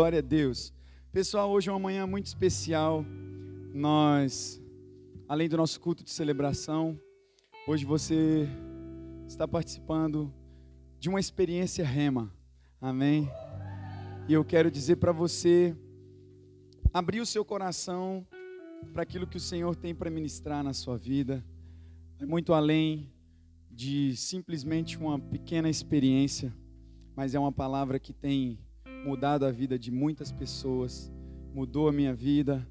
Glória a Deus. Pessoal, hoje é uma manhã muito especial. Nós, além do nosso culto de celebração, hoje você está participando de uma experiência rema. Amém? E eu quero dizer para você abrir o seu coração para aquilo que o Senhor tem para ministrar na sua vida. É muito além de simplesmente uma pequena experiência, mas é uma palavra que tem mudado a vida de muitas pessoas, mudou a minha vida,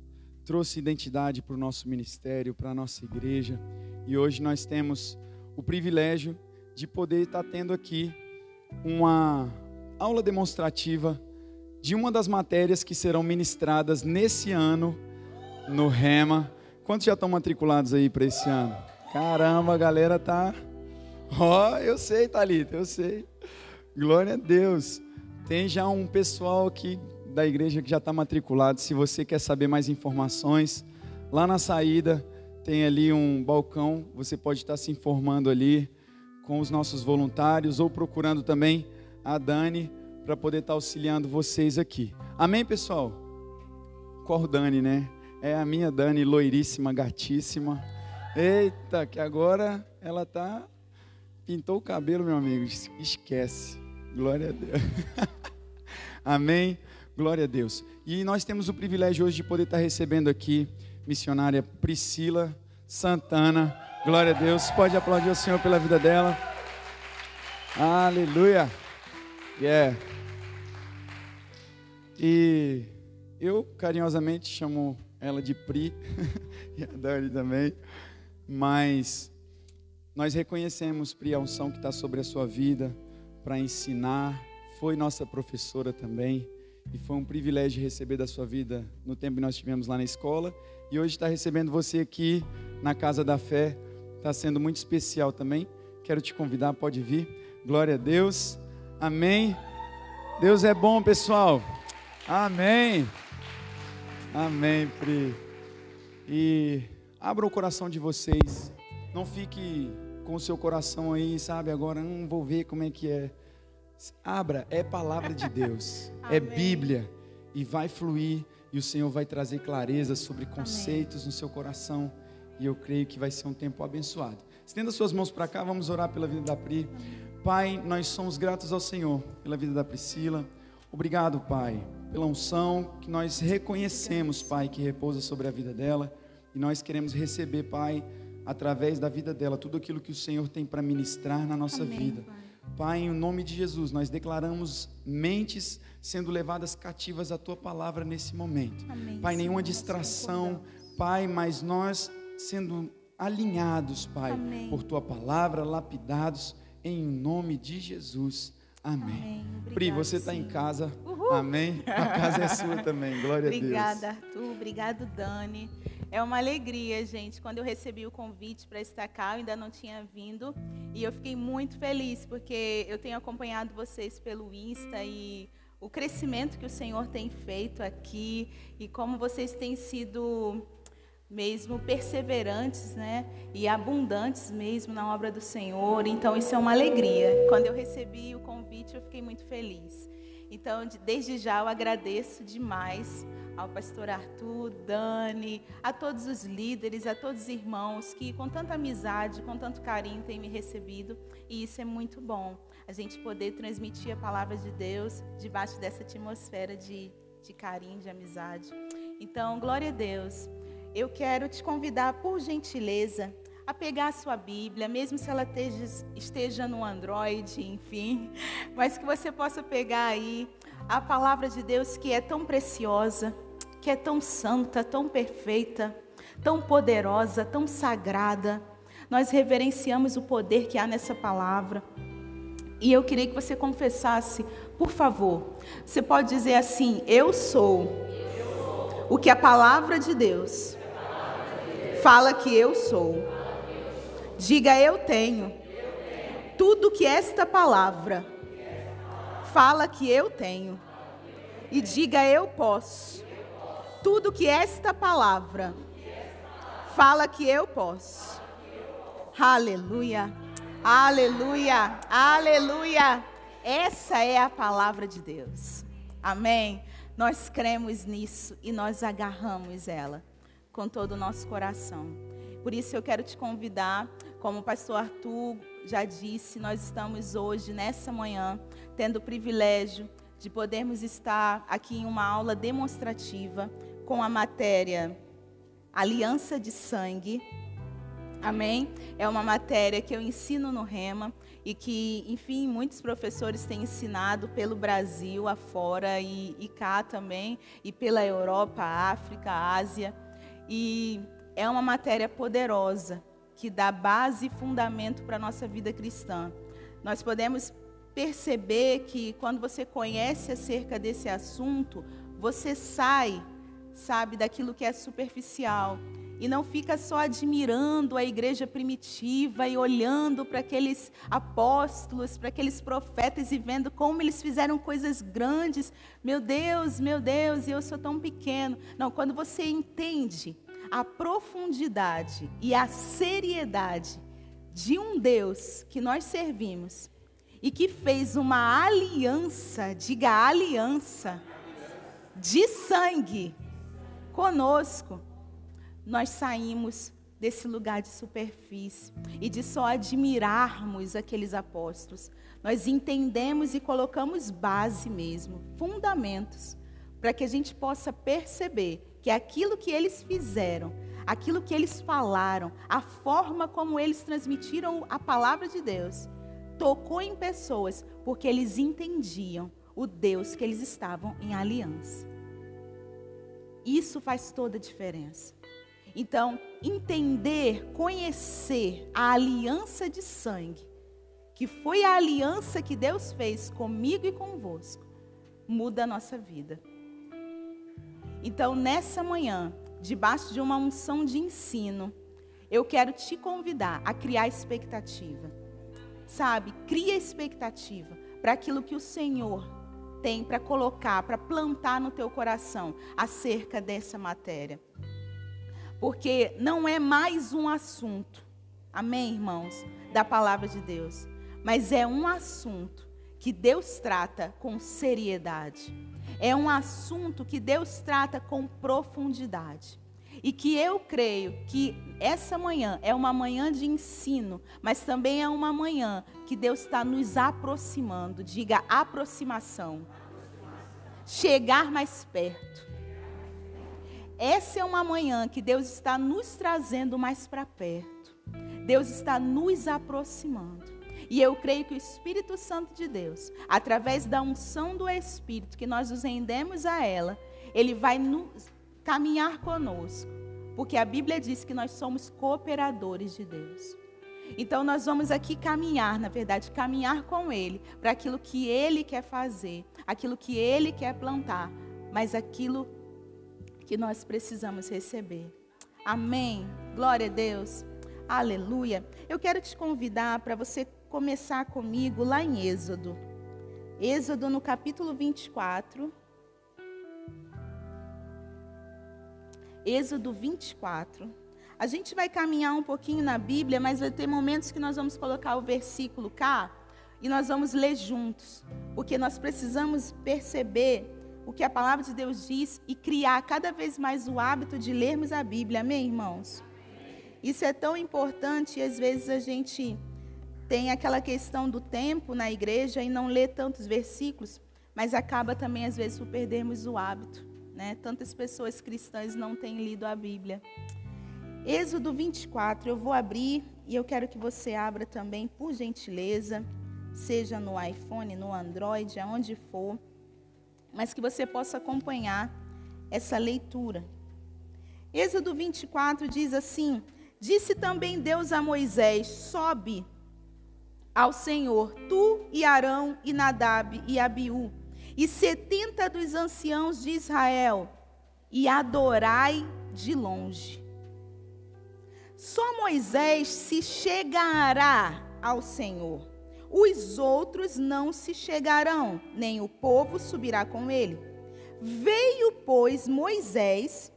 trouxe identidade para o nosso ministério, para a nossa igreja. E hoje nós temos o privilégio de poder estar tendo aqui uma aula demonstrativa de uma das matérias que serão ministradas nesse ano no Rema. Quantos já estão matriculados aí para esse ano? Caramba, a galera tá. Ó, oh, eu sei, Thalita, eu sei. Glória a Deus. Tem já um pessoal aqui da igreja que já está matriculado. Se você quer saber mais informações, lá na saída tem ali um balcão. Você pode estar se informando ali com os nossos voluntários ou procurando também a Dani para poder estar auxiliando vocês aqui. Amém, pessoal? Qual Dani, né? É a minha Dani, loiríssima, gatíssima. Eita, que agora ela tá pintou o cabelo, meu amigo. Esquece. Glória a Deus. Amém. Glória a Deus. E nós temos o privilégio hoje de poder estar recebendo aqui missionária Priscila Santana. Glória a Deus. Pode aplaudir o Senhor pela vida dela. Aleluia. Yeah. E eu carinhosamente chamo ela de Pri e a Dani também, mas nós reconhecemos, Pri, a unção que está sobre a sua vida para ensinar. Foi nossa professora também. E foi um privilégio receber da sua vida no tempo que nós tivemos lá na escola. E hoje está recebendo você aqui na Casa da Fé. Está sendo muito especial também. Quero te convidar, pode vir. Glória a Deus. Amém. Deus é bom, pessoal. Amém. Amém, Pri. E abra o coração de vocês. Não fique com o seu coração aí, sabe? Agora, não hum, vou ver como é que é. Abra, é palavra de Deus, é Bíblia e vai fluir e o Senhor vai trazer clareza sobre conceitos Amém. no seu coração e eu creio que vai ser um tempo abençoado. Estenda suas mãos para cá, vamos orar pela vida da Pri. Pai, nós somos gratos ao Senhor pela vida da Priscila. Obrigado, Pai, pela unção que nós reconhecemos, Pai, que repousa sobre a vida dela e nós queremos receber, Pai através da vida dela, tudo aquilo que o Senhor tem para ministrar na nossa Amém, vida. Pai. Pai, em nome de Jesus, nós declaramos mentes sendo levadas cativas à tua palavra nesse momento. Amém, pai, nenhuma distração, Pai, mas nós sendo alinhados, Pai, Amém. por tua palavra, lapidados em nome de Jesus. Amém. Amém. Pri, você está em casa. Uhul. Amém. A casa é sua também. Glória Obrigada, a Deus. Obrigada, Arthur. Obrigado, Dani. É uma alegria, gente. Quando eu recebi o convite para estar cá, eu ainda não tinha vindo. E eu fiquei muito feliz, porque eu tenho acompanhado vocês pelo Insta e o crescimento que o Senhor tem feito aqui e como vocês têm sido mesmo perseverantes, né? E abundantes mesmo na obra do Senhor. Então isso é uma alegria. Quando eu recebi o convite, eu fiquei muito feliz. Então, desde já eu agradeço demais ao pastor Arthur, Dani, a todos os líderes, a todos os irmãos que com tanta amizade, com tanto carinho têm me recebido, e isso é muito bom. A gente poder transmitir a palavra de Deus debaixo dessa atmosfera de, de carinho, de amizade. Então, glória a Deus. Eu quero te convidar, por gentileza, a pegar a sua Bíblia, mesmo se ela esteja, esteja no Android, enfim, mas que você possa pegar aí a palavra de Deus que é tão preciosa que é tão santa, tão perfeita, tão poderosa, tão sagrada. Nós reverenciamos o poder que há nessa palavra. E eu queria que você confessasse, por favor. Você pode dizer assim: Eu sou o que a palavra de Deus fala que eu sou. Diga eu tenho tudo que esta palavra fala que eu tenho. E diga eu posso tudo que esta palavra fala que eu posso. Aleluia, aleluia, aleluia. Essa é a palavra de Deus. Amém. Nós cremos nisso e nós agarramos ela com todo o nosso coração. Por isso eu quero te convidar, como o pastor Arthur já disse, nós estamos hoje, nessa manhã, tendo o privilégio de podermos estar aqui em uma aula demonstrativa com a matéria Aliança de Sangue. Amém? É uma matéria que eu ensino no Rema e que, enfim, muitos professores têm ensinado pelo Brasil afora e, e cá também, e pela Europa, África, Ásia. E é uma matéria poderosa que dá base e fundamento para a nossa vida cristã. Nós podemos perceber que quando você conhece acerca desse assunto, você sai, sabe, daquilo que é superficial e não fica só admirando a igreja primitiva e olhando para aqueles apóstolos, para aqueles profetas e vendo como eles fizeram coisas grandes. Meu Deus, meu Deus, eu sou tão pequeno. Não, quando você entende a profundidade e a seriedade de um Deus que nós servimos e que fez uma aliança, diga aliança, de sangue conosco, nós saímos desse lugar de superfície e de só admirarmos aqueles apóstolos. Nós entendemos e colocamos base mesmo, fundamentos, para que a gente possa perceber que aquilo que eles fizeram, aquilo que eles falaram, a forma como eles transmitiram a palavra de Deus, tocou em pessoas porque eles entendiam o Deus que eles estavam em aliança. Isso faz toda a diferença. Então, entender, conhecer a aliança de sangue, que foi a aliança que Deus fez comigo e convosco, muda a nossa vida. Então, nessa manhã, debaixo de uma unção de ensino, eu quero te convidar a criar expectativa. Sabe? Cria expectativa para aquilo que o Senhor tem para colocar, para plantar no teu coração acerca dessa matéria. Porque não é mais um assunto, amém, irmãos, da palavra de Deus, mas é um assunto que Deus trata com seriedade. É um assunto que Deus trata com profundidade. E que eu creio que essa manhã é uma manhã de ensino, mas também é uma manhã que Deus está nos aproximando. Diga aproximação. Chegar mais perto. Essa é uma manhã que Deus está nos trazendo mais para perto. Deus está nos aproximando. E eu creio que o Espírito Santo de Deus, através da unção do Espírito, que nós nos rendemos a ela, ele vai nos caminhar conosco. Porque a Bíblia diz que nós somos cooperadores de Deus. Então nós vamos aqui caminhar, na verdade, caminhar com Ele para aquilo que Ele quer fazer, aquilo que Ele quer plantar, mas aquilo que nós precisamos receber. Amém. Glória a Deus. Aleluia. Eu quero te convidar para você começar comigo lá em Êxodo. Êxodo no capítulo 24. Êxodo 24. A gente vai caminhar um pouquinho na Bíblia, mas vai ter momentos que nós vamos colocar o versículo cá e nós vamos ler juntos, porque nós precisamos perceber o que a palavra de Deus diz e criar cada vez mais o hábito de lermos a Bíblia. Amém, irmãos? Isso é tão importante e às vezes a gente tem aquela questão do tempo na igreja e não lê tantos versículos, mas acaba também às vezes por perdermos o hábito, né? Tantas pessoas cristãs não têm lido a Bíblia. Êxodo 24, eu vou abrir e eu quero que você abra também, por gentileza, seja no iPhone, no Android, aonde for, mas que você possa acompanhar essa leitura. Êxodo 24 diz assim: Disse também Deus a Moisés: Sobe ao Senhor, tu e Arão e Nadab e Abiú, e setenta dos anciãos de Israel, e adorai de longe. Só Moisés se chegará ao Senhor. Os outros não se chegarão, nem o povo subirá com ele. Veio, pois, Moisés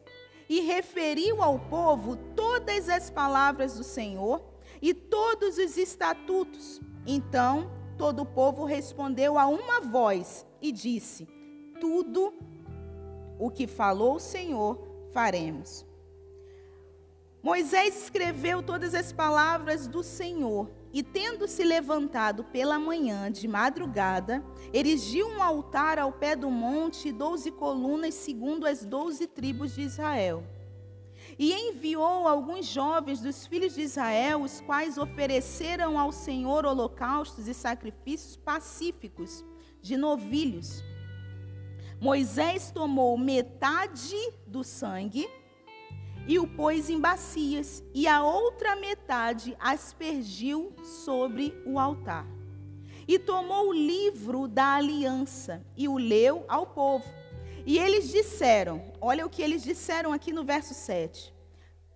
e referiu ao povo todas as palavras do Senhor e todos os estatutos então todo o povo respondeu a uma voz e disse: Tudo o que falou o Senhor, faremos. Moisés escreveu todas as palavras do Senhor e, tendo se levantado pela manhã, de madrugada, erigiu um altar ao pé do monte e doze colunas, segundo as doze tribos de Israel. E enviou alguns jovens dos filhos de Israel, os quais ofereceram ao Senhor holocaustos e sacrifícios pacíficos de novilhos. Moisés tomou metade do sangue e o pôs em bacias, e a outra metade aspergiu sobre o altar. E tomou o livro da aliança e o leu ao povo. E eles disseram: olha o que eles disseram aqui no verso 7.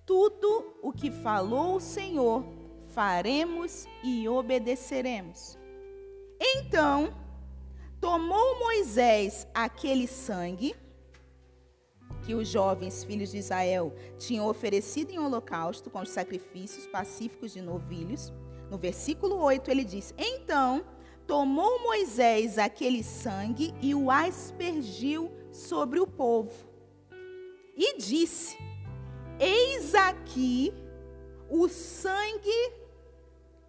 Tudo o que falou o Senhor, faremos e obedeceremos. Então, tomou Moisés aquele sangue que os jovens filhos de Israel tinham oferecido em holocausto com os sacrifícios pacíficos de novilhos. No versículo 8 ele diz: Então tomou Moisés aquele sangue e o aspergiu sobre o povo. E disse: Eis aqui o sangue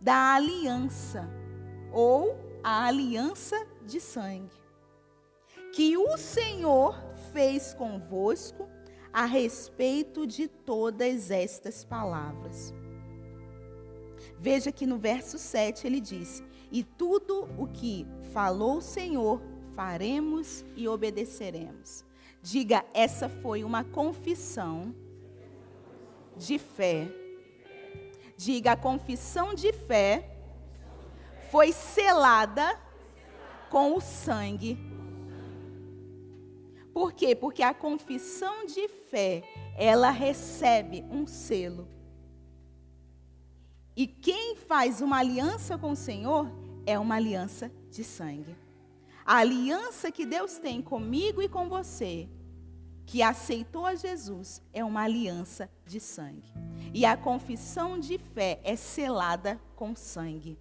da aliança, ou a aliança de sangue, que o Senhor fez convosco a respeito de todas estas palavras. Veja que no verso 7 ele diz: E tudo o que falou o Senhor, faremos e obedeceremos. Diga, essa foi uma confissão de fé. Diga, a confissão de fé foi selada com o sangue por quê? Porque a confissão de fé, ela recebe um selo. E quem faz uma aliança com o Senhor é uma aliança de sangue. A aliança que Deus tem comigo e com você, que aceitou a Jesus, é uma aliança de sangue. E a confissão de fé é selada com sangue.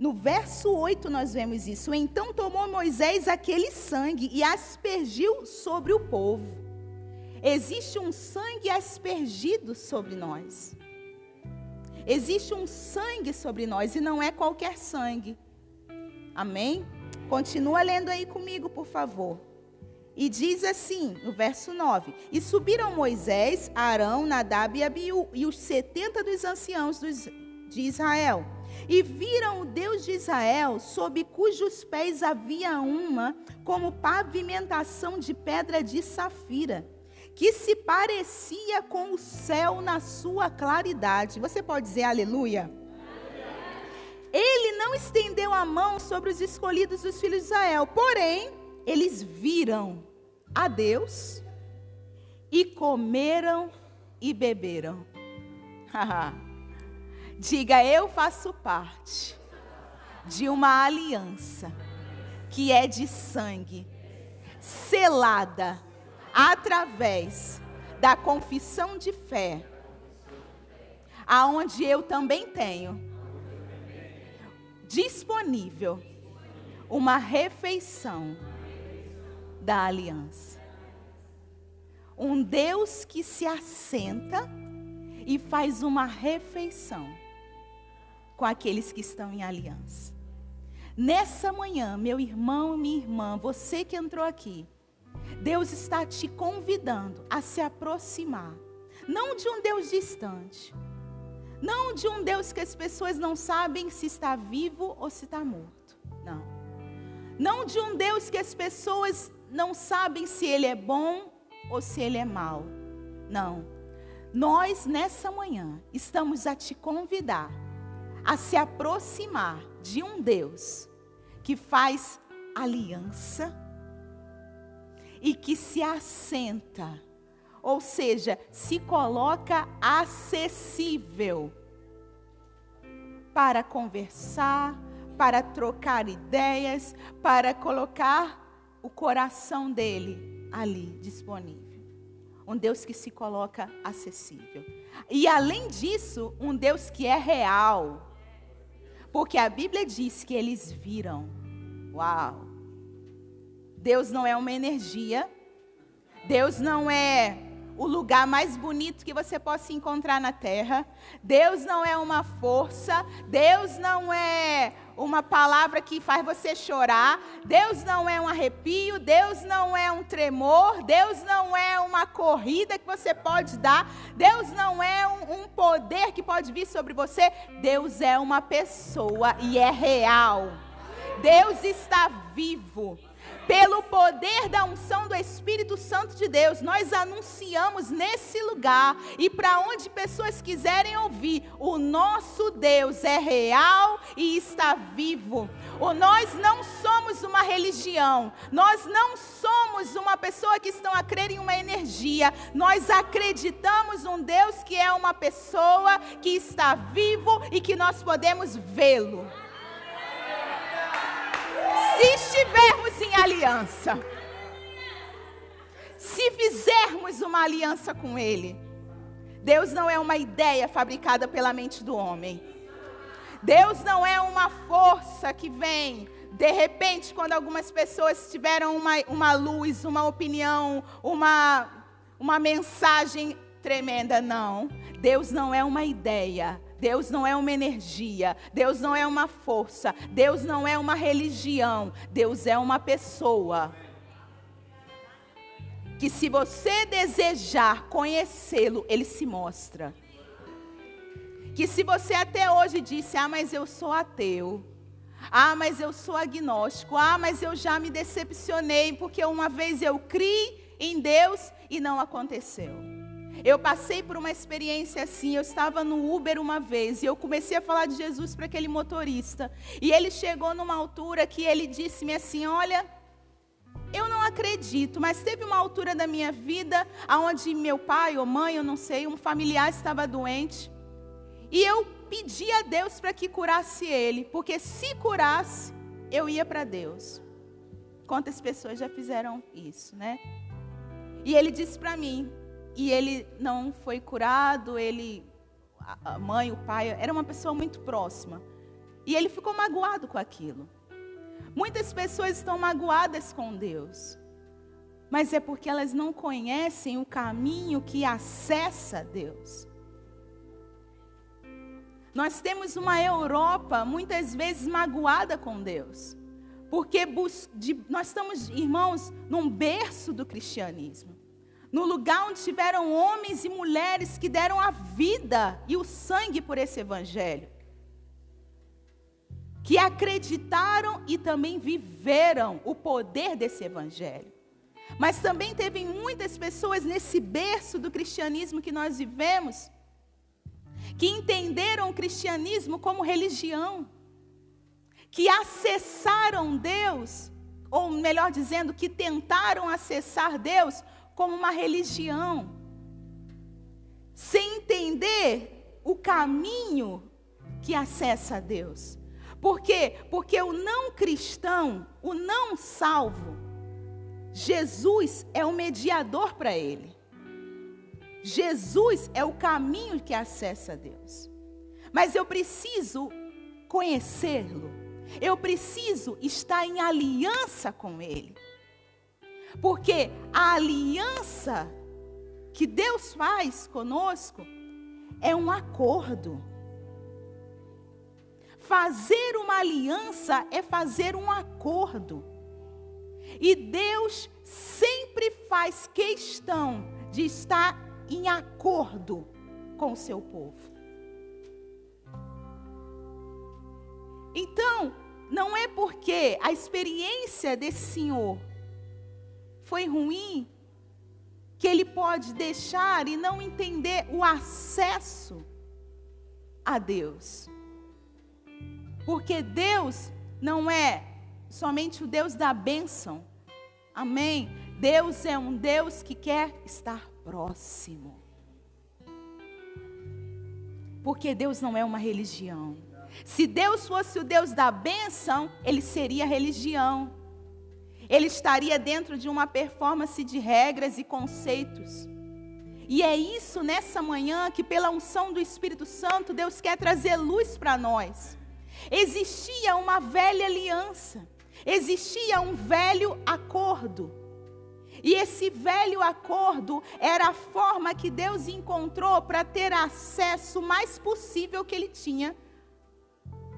No verso 8 nós vemos isso. Então tomou Moisés aquele sangue e aspergiu sobre o povo. Existe um sangue aspergido sobre nós. Existe um sangue sobre nós e não é qualquer sangue. Amém? Continua lendo aí comigo, por favor. E diz assim, no verso 9: E subiram Moisés, Arão, Nadab e Abiú, e os setenta dos anciãos de Israel e viram o Deus de Israel, sob cujos pés havia uma, como pavimentação de pedra de safira, que se parecia com o céu na sua claridade. Você pode dizer aleluia? Ele não estendeu a mão sobre os escolhidos dos filhos de Israel, porém, eles viram a Deus e comeram e beberam. Diga, eu faço parte de uma aliança que é de sangue, selada através da confissão de fé, aonde eu também tenho disponível uma refeição da aliança. Um Deus que se assenta e faz uma refeição com aqueles que estão em aliança. Nessa manhã, meu irmão minha irmã, você que entrou aqui, Deus está te convidando a se aproximar, não de um Deus distante, não de um Deus que as pessoas não sabem se está vivo ou se está morto, não. Não de um Deus que as pessoas não sabem se ele é bom ou se ele é mau, não. Nós, nessa manhã, estamos a te convidar a se aproximar de um Deus que faz aliança e que se assenta, ou seja, se coloca acessível para conversar, para trocar ideias, para colocar o coração dele ali disponível. Um Deus que se coloca acessível. E além disso, um Deus que é real porque a Bíblia diz que eles viram. Uau! Deus não é uma energia, Deus não é o lugar mais bonito que você possa encontrar na terra. Deus não é uma força. Deus não é uma palavra que faz você chorar. Deus não é um arrepio. Deus não é um tremor. Deus não é uma corrida que você pode dar. Deus não é um, um poder que pode vir sobre você. Deus é uma pessoa e é real. Deus está vivo pelo poder da unção do Espírito Santo de Deus, nós anunciamos nesse lugar e para onde pessoas quiserem ouvir, o nosso Deus é real e está vivo. O nós não somos uma religião, nós não somos uma pessoa que estão a crer em uma energia, nós acreditamos um Deus que é uma pessoa que está vivo e que nós podemos vê-lo se estivermos em aliança, se fizermos uma aliança com Ele, Deus não é uma ideia fabricada pela mente do homem. Deus não é uma força que vem, de repente, quando algumas pessoas tiveram uma, uma luz, uma opinião, uma, uma mensagem tremenda. Não. Deus não é uma ideia. Deus não é uma energia, Deus não é uma força, Deus não é uma religião, Deus é uma pessoa. Que se você desejar conhecê-lo, ele se mostra. Que se você até hoje disse: "Ah, mas eu sou ateu. Ah, mas eu sou agnóstico. Ah, mas eu já me decepcionei porque uma vez eu criei em Deus e não aconteceu." Eu passei por uma experiência assim. Eu estava no Uber uma vez e eu comecei a falar de Jesus para aquele motorista. E ele chegou numa altura que ele disse-me assim: Olha, eu não acredito, mas teve uma altura da minha vida onde meu pai ou mãe, eu não sei, um familiar estava doente. E eu pedi a Deus para que curasse ele, porque se curasse, eu ia para Deus. Quantas pessoas já fizeram isso, né? E ele disse para mim: e ele não foi curado, ele a mãe, o pai, era uma pessoa muito próxima. E ele ficou magoado com aquilo. Muitas pessoas estão magoadas com Deus. Mas é porque elas não conhecem o caminho que acessa Deus. Nós temos uma Europa muitas vezes magoada com Deus. Porque nós estamos, irmãos, num berço do cristianismo no lugar onde tiveram homens e mulheres que deram a vida e o sangue por esse evangelho. Que acreditaram e também viveram o poder desse evangelho. Mas também teve muitas pessoas nesse berço do cristianismo que nós vivemos, que entenderam o cristianismo como religião, que acessaram Deus, ou melhor dizendo, que tentaram acessar Deus como uma religião, sem entender o caminho que acessa a Deus. Por quê? Porque o não cristão, o não salvo, Jesus é o mediador para ele. Jesus é o caminho que acessa a Deus. Mas eu preciso conhecê-lo. Eu preciso estar em aliança com ele. Porque a aliança que Deus faz conosco é um acordo. Fazer uma aliança é fazer um acordo. E Deus sempre faz questão de estar em acordo com o seu povo. Então, não é porque a experiência desse Senhor foi ruim, que ele pode deixar e não entender o acesso a Deus. Porque Deus não é somente o Deus da bênção. Amém? Deus é um Deus que quer estar próximo. Porque Deus não é uma religião. Se Deus fosse o Deus da bênção, ele seria religião ele estaria dentro de uma performance de regras e conceitos. E é isso nessa manhã que, pela unção do Espírito Santo, Deus quer trazer luz para nós. Existia uma velha aliança, existia um velho acordo. E esse velho acordo era a forma que Deus encontrou para ter acesso mais possível que ele tinha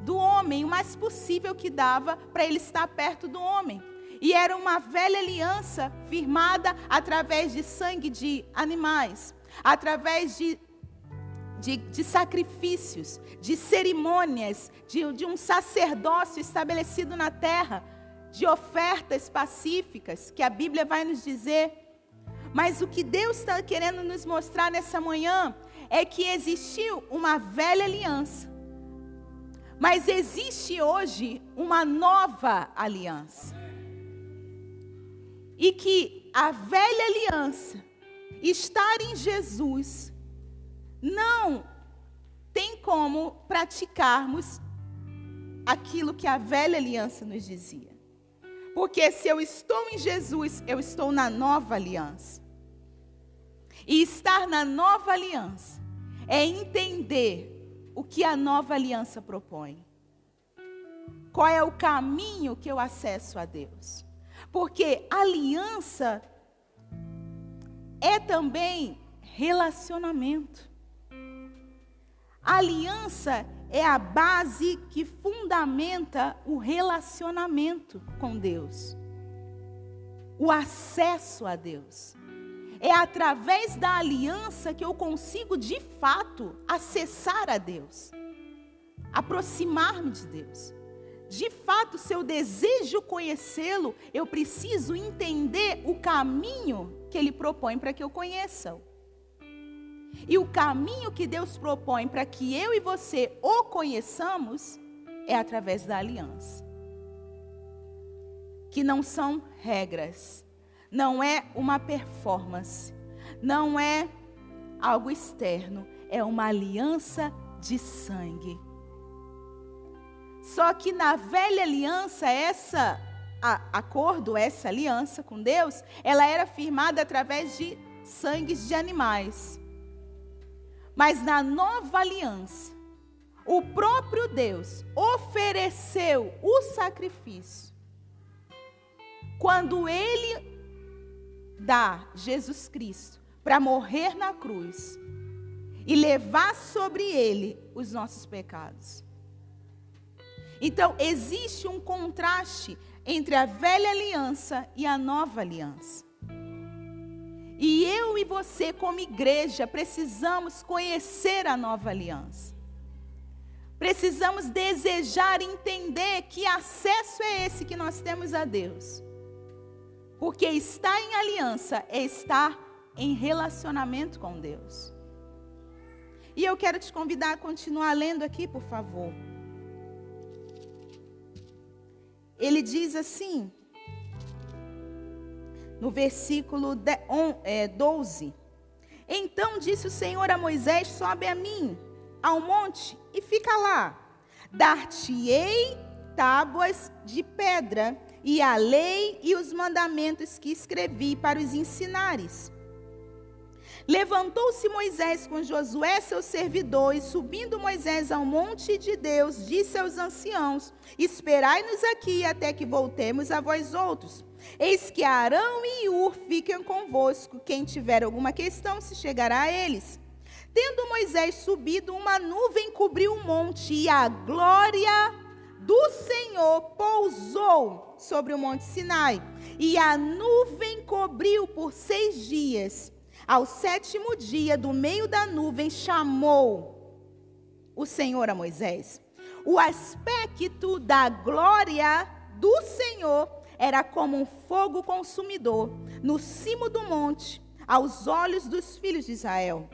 do homem, o mais possível que dava para ele estar perto do homem. E era uma velha aliança firmada através de sangue de animais, através de, de, de sacrifícios, de cerimônias, de, de um sacerdócio estabelecido na terra de ofertas pacíficas, que a Bíblia vai nos dizer. Mas o que Deus está querendo nos mostrar nessa manhã é que existiu uma velha aliança, mas existe hoje uma nova aliança. E que a velha aliança, estar em Jesus, não tem como praticarmos aquilo que a velha aliança nos dizia. Porque se eu estou em Jesus, eu estou na nova aliança. E estar na nova aliança é entender o que a nova aliança propõe. Qual é o caminho que eu acesso a Deus? Porque aliança é também relacionamento. aliança é a base que fundamenta o relacionamento com Deus, o acesso a Deus. É através da aliança que eu consigo de fato acessar a Deus, aproximar-me de Deus. De fato, se eu desejo conhecê-lo, eu preciso entender o caminho que ele propõe para que eu conheça-o. E o caminho que Deus propõe para que eu e você o conheçamos é através da aliança. Que não são regras, não é uma performance, não é algo externo, é uma aliança de sangue. Só que na velha aliança, essa a, acordo, essa aliança com Deus, ela era firmada através de sangues de animais. Mas na nova aliança, o próprio Deus ofereceu o sacrifício. Quando ele dá Jesus Cristo para morrer na cruz e levar sobre ele os nossos pecados. Então, existe um contraste entre a velha aliança e a nova aliança. E eu e você, como igreja, precisamos conhecer a nova aliança. Precisamos desejar entender que acesso é esse que nós temos a Deus. Porque estar em aliança é estar em relacionamento com Deus. E eu quero te convidar a continuar lendo aqui, por favor. Ele diz assim: no versículo 12. É, então disse o Senhor a Moisés: Sobe a mim ao monte e fica lá. Dar-te-ei tábuas de pedra e a lei e os mandamentos que escrevi para os ensinares. Levantou-se Moisés com Josué, seu servidor, e subindo Moisés ao monte de Deus, disse aos anciãos: Esperai-nos aqui até que voltemos a vós outros. Eis que Arão e Ur ficam convosco. Quem tiver alguma questão se chegará a eles. Tendo Moisés subido, uma nuvem cobriu o monte, e a glória do Senhor pousou sobre o monte Sinai. E a nuvem cobriu por seis dias. Ao sétimo dia, do meio da nuvem, chamou o Senhor a Moisés. O aspecto da glória do Senhor era como um fogo consumidor no cimo do monte, aos olhos dos filhos de Israel.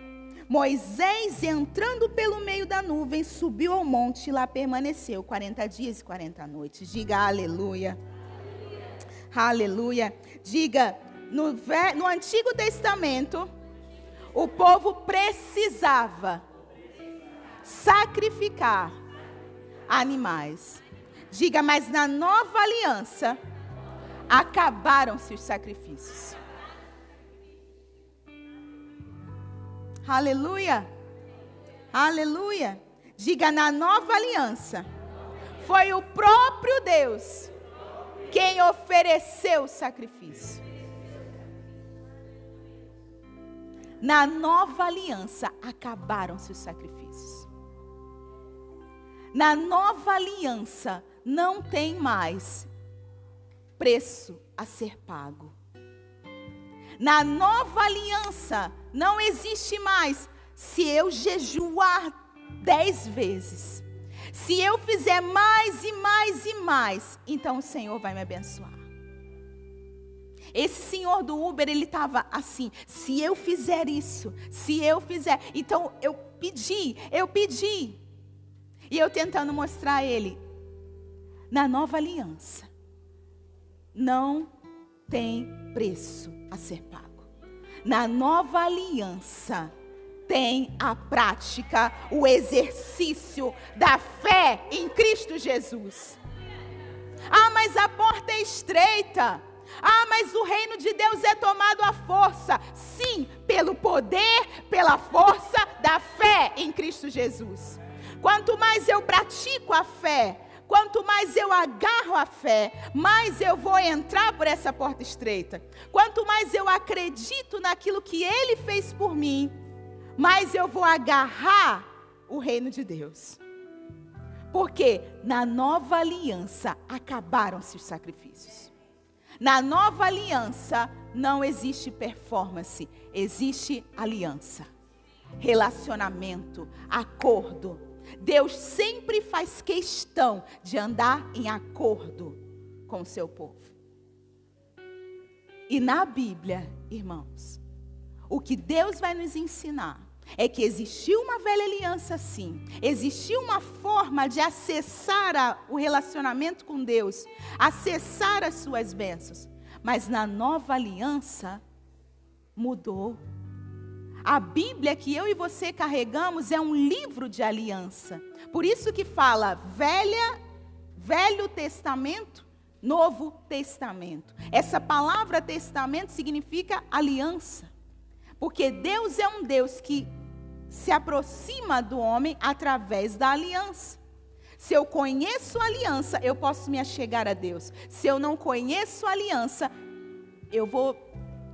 Moisés, entrando pelo meio da nuvem, subiu ao monte e lá permaneceu 40 dias e 40 noites. Diga aleluia. Aleluia. Diga, no, no Antigo Testamento, o povo precisava sacrificar animais. Diga, mas na nova aliança, acabaram-se os sacrifícios. Aleluia. Aleluia. Diga na nova aliança. Foi o próprio Deus quem ofereceu o sacrifício. Na nova aliança acabaram-se os sacrifícios. Na nova aliança não tem mais preço a ser pago. Na nova aliança não existe mais se eu jejuar dez vezes. Se eu fizer mais e mais e mais, então o Senhor vai me abençoar. Esse senhor do Uber, ele estava assim: se eu fizer isso, se eu fizer. Então eu pedi, eu pedi. E eu tentando mostrar a ele, na nova aliança, não tem preço a ser pago. Na nova aliança, tem a prática, o exercício da fé em Cristo Jesus. Ah, mas a porta é estreita. Ah, mas o reino de Deus é tomado à força. Sim, pelo poder, pela força da fé em Cristo Jesus. Quanto mais eu pratico a fé, quanto mais eu agarro a fé, mais eu vou entrar por essa porta estreita. Quanto mais eu acredito naquilo que Ele fez por mim, mais eu vou agarrar o reino de Deus. Porque na nova aliança acabaram-se os sacrifícios. Na nova aliança não existe performance, existe aliança, relacionamento, acordo. Deus sempre faz questão de andar em acordo com o seu povo. E na Bíblia, irmãos, o que Deus vai nos ensinar é que existiu uma velha aliança sim, existiu uma forma de acessar a, o relacionamento com Deus, acessar as suas bênçãos, mas na nova aliança mudou. A Bíblia que eu e você carregamos é um livro de aliança. Por isso que fala velha, Velho Testamento, Novo Testamento. Essa palavra testamento significa aliança. Porque Deus é um Deus que se aproxima do homem através da aliança. Se eu conheço a aliança, eu posso me achegar a Deus. Se eu não conheço a aliança, eu vou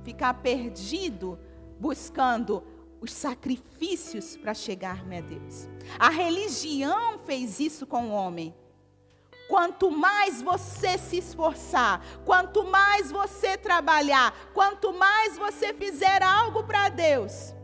ficar perdido buscando os sacrifícios para chegar-me a Deus. A religião fez isso com o homem. Quanto mais você se esforçar, quanto mais você trabalhar, quanto mais você fizer algo para Deus,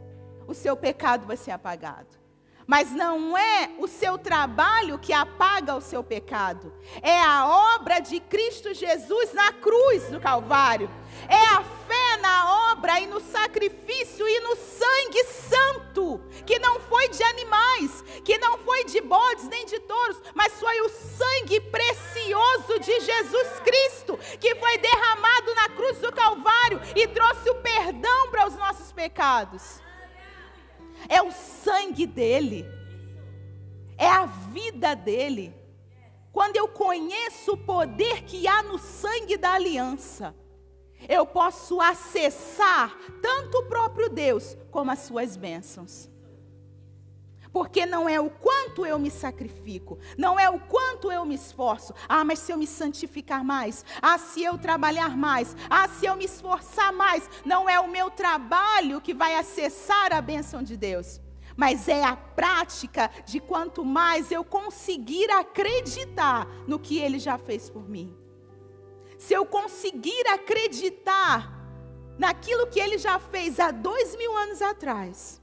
o seu pecado vai ser apagado. Mas não é o seu trabalho que apaga o seu pecado. É a obra de Cristo Jesus na cruz do Calvário. É a fé na obra e no sacrifício e no sangue santo, que não foi de animais, que não foi de bodes nem de touros, mas foi o sangue precioso de Jesus Cristo, que foi derramado na cruz do Calvário e trouxe o perdão para os nossos pecados é o sangue dele, é a vida dele. Quando eu conheço o poder que há no sangue da aliança, eu posso acessar tanto o próprio Deus como as suas bênçãos. Porque não é o quanto eu me sacrifico, não é o quanto eu me esforço. Ah, mas se eu me santificar mais, ah, se eu trabalhar mais, ah, se eu me esforçar mais, não é o meu trabalho que vai acessar a bênção de Deus. Mas é a prática de quanto mais eu conseguir acreditar no que Ele já fez por mim. Se eu conseguir acreditar naquilo que Ele já fez há dois mil anos atrás,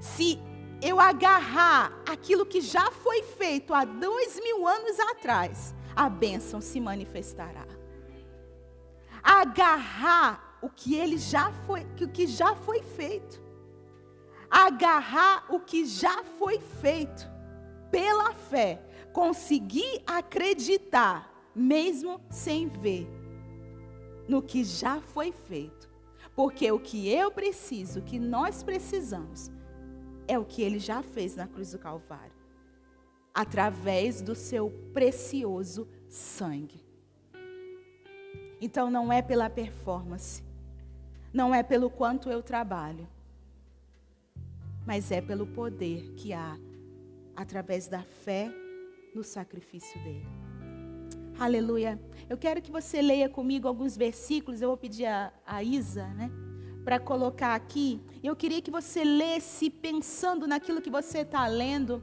se eu agarrar aquilo que já foi feito há dois mil anos atrás, a bênção se manifestará. Agarrar o que ele já foi, o que já foi feito. Agarrar o que já foi feito pela fé, conseguir acreditar, mesmo sem ver, no que já foi feito. Porque o que eu preciso, o que nós precisamos, é o que ele já fez na cruz do Calvário através do seu precioso sangue. Então não é pela performance, não é pelo quanto eu trabalho, mas é pelo poder que há através da fé no sacrifício dele. Aleluia. Eu quero que você leia comigo alguns versículos. Eu vou pedir a, a Isa, né, para colocar aqui. Eu queria que você lesse pensando naquilo que você está lendo,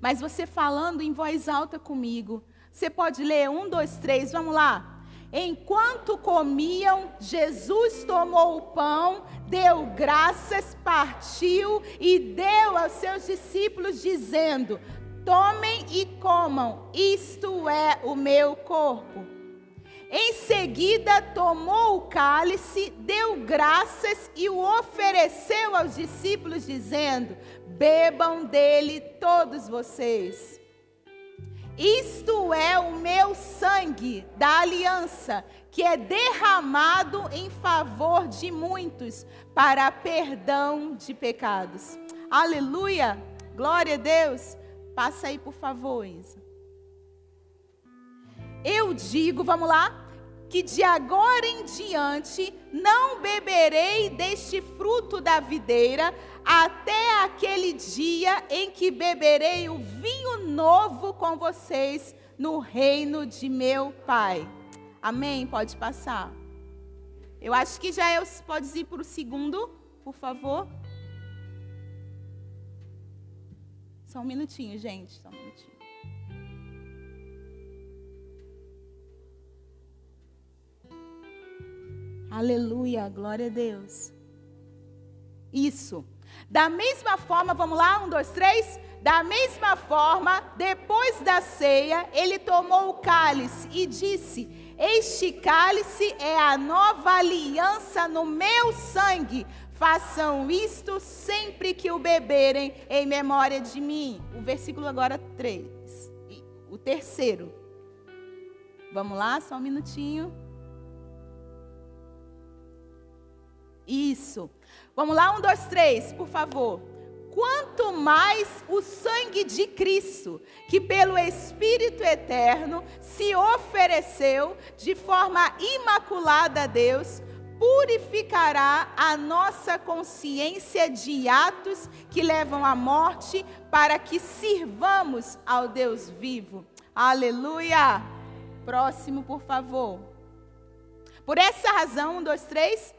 mas você falando em voz alta comigo. Você pode ler um, dois, três, vamos lá. Enquanto comiam, Jesus tomou o pão, deu graças, partiu e deu aos seus discípulos, dizendo: Tomem e comam, isto é o meu corpo. Em seguida, tomou o cálice, deu graças e o ofereceu aos discípulos, dizendo: Bebam dele todos vocês. Isto é o meu sangue da aliança, que é derramado em favor de muitos para perdão de pecados. Aleluia! Glória a Deus! Passa aí, por favor, Isa. Eu digo, vamos lá, que de agora em diante não beberei deste fruto da videira até aquele dia em que beberei o vinho novo com vocês no reino de meu Pai. Amém? Pode passar. Eu acho que já é, pode ir para o segundo, por favor. Só um minutinho, gente. Só um. Aleluia, glória a Deus. Isso. Da mesma forma, vamos lá, um, dois, três. Da mesma forma, depois da ceia, ele tomou o cálice e disse: Este cálice é a nova aliança no meu sangue. Façam isto sempre que o beberem em memória de mim. O versículo agora 3. O terceiro. Vamos lá, só um minutinho. Isso. Vamos lá, um, dois, três, por favor. Quanto mais o sangue de Cristo, que pelo Espírito Eterno se ofereceu de forma imaculada a Deus, purificará a nossa consciência de atos que levam à morte, para que sirvamos ao Deus vivo. Aleluia! Próximo, por favor. Por essa razão, um, dois, três.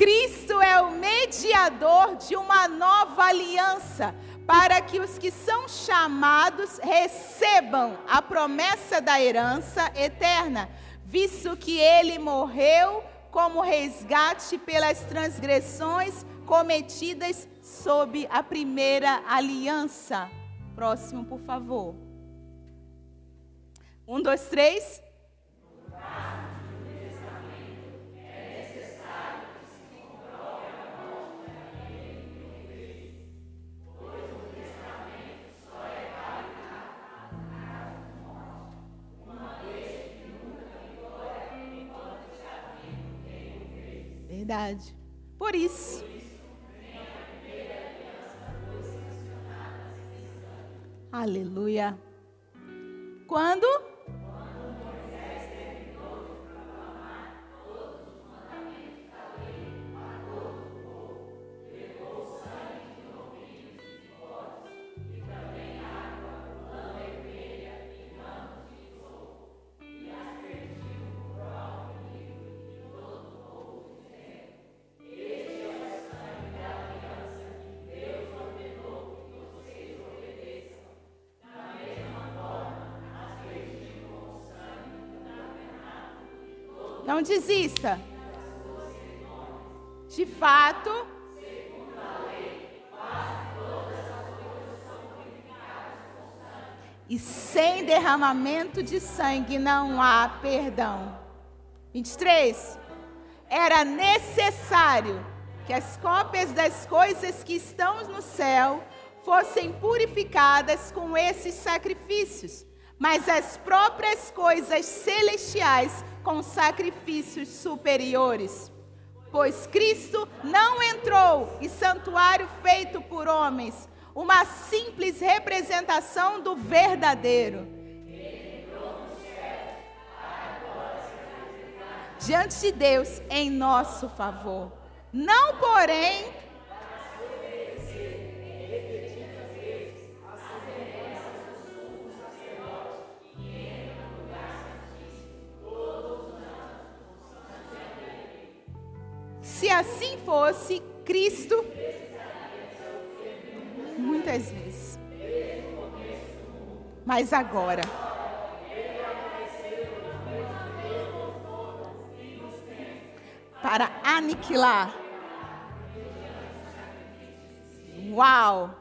Cristo é o mediador de uma nova aliança, para que os que são chamados recebam a promessa da herança eterna, visto que ele morreu como resgate pelas transgressões cometidas sob a primeira aliança. Próximo, por favor. Um, dois, três. Por isso. Aleluia. Quando? Não desista. De fato, e sem derramamento de sangue não há perdão. 23. Era necessário que as cópias das coisas que estão no céu fossem purificadas com esses sacrifícios, mas as próprias coisas celestiais com sacrifícios superiores. Pois Cristo não entrou em santuário feito por homens, uma simples representação do verdadeiro. Diante de Deus em nosso favor. Não, porém, Se assim fosse, Cristo. Muitas vezes. Mas agora. Para aniquilar. Uau!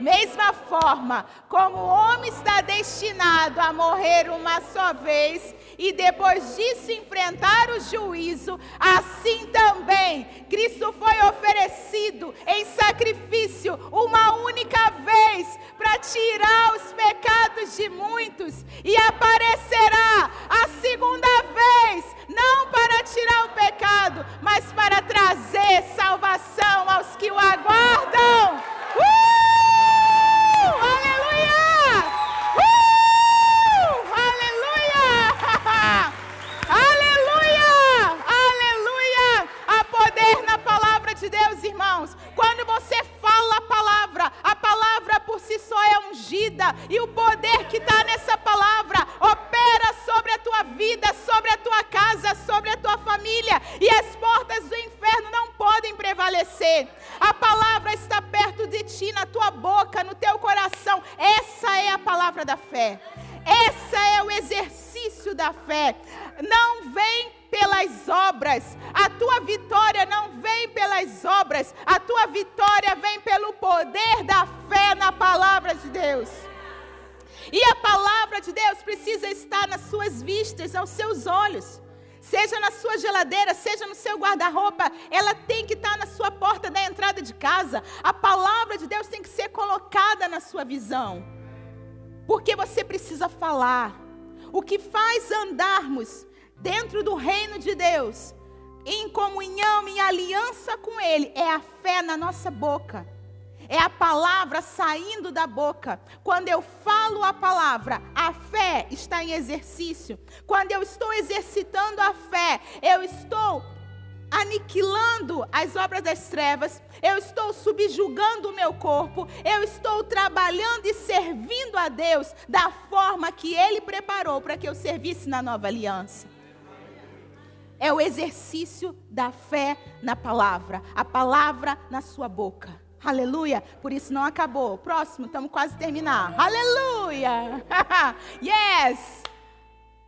Mesma forma como o homem está destinado a morrer uma só vez e depois disso enfrentar o juízo, assim também Cristo foi oferecido em sacrifício uma única vez para tirar os pecados de muitos e aparecerá a segunda vez, não para tirar o pecado, mas para trazer salvação aos que o aguardam. Uh! De Deus, irmãos. Quando você fala a palavra, a palavra por si só é ungida, e o poder que está nessa palavra opera sobre a tua vida, sobre a tua casa, sobre a tua família, e as portas do inferno não podem prevalecer. A palavra está perto de ti, na tua boca, no teu coração. Essa é a palavra da fé. Essa é o exercício da fé. Não vem pelas obras. A tua vitória não vem pelas obras. A tua vitória vem pelo poder da fé na palavra de Deus. E a palavra de Deus precisa estar nas suas vistas, aos seus olhos. Seja na sua geladeira, seja no seu guarda-roupa, ela tem que estar na sua porta da entrada de casa. A palavra de Deus tem que ser colocada na sua visão. Porque você precisa falar. O que faz andarmos dentro do reino de Deus, em comunhão, em aliança com Ele, é a fé na nossa boca. É a palavra saindo da boca. Quando eu falo a palavra, a fé está em exercício. Quando eu estou exercitando a fé, eu estou aniquilando as obras das trevas, eu estou subjugando o meu corpo, eu estou trabalhando e servindo a Deus da forma que Ele preparou para que eu servisse na nova aliança. É o exercício da fé na palavra, a palavra na sua boca. Aleluia. Por isso não acabou. Próximo, estamos quase terminar. Aleluia. yes.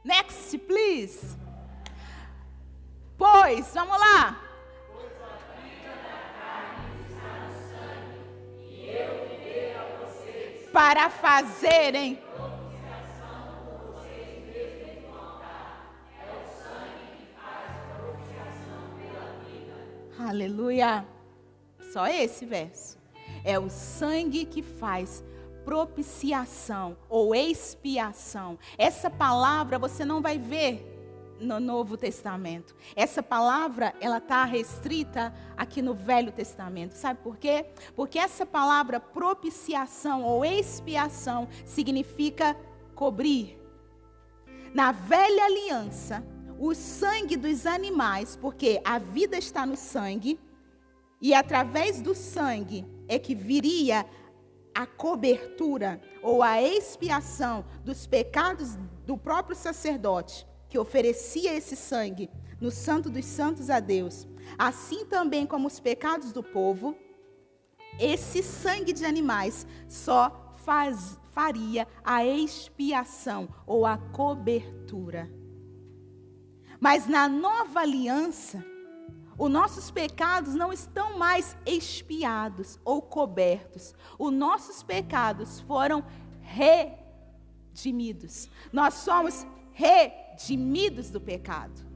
Next, please. Pois, vamos lá. Para fazerem Aleluia. Só esse verso. É o sangue que faz propiciação ou expiação. Essa palavra você não vai ver no Novo Testamento. Essa palavra, ela está restrita aqui no Velho Testamento. Sabe por quê? Porque essa palavra propiciação ou expiação significa cobrir. Na velha aliança, o sangue dos animais, porque a vida está no sangue, e através do sangue é que viria a cobertura ou a expiação dos pecados do próprio sacerdote que oferecia esse sangue no Santo dos Santos a Deus, assim também como os pecados do povo, esse sangue de animais só faz, faria a expiação ou a cobertura. Mas na nova aliança, os nossos pecados não estão mais expiados ou cobertos. Os nossos pecados foram redimidos. Nós somos redimidos do pecado.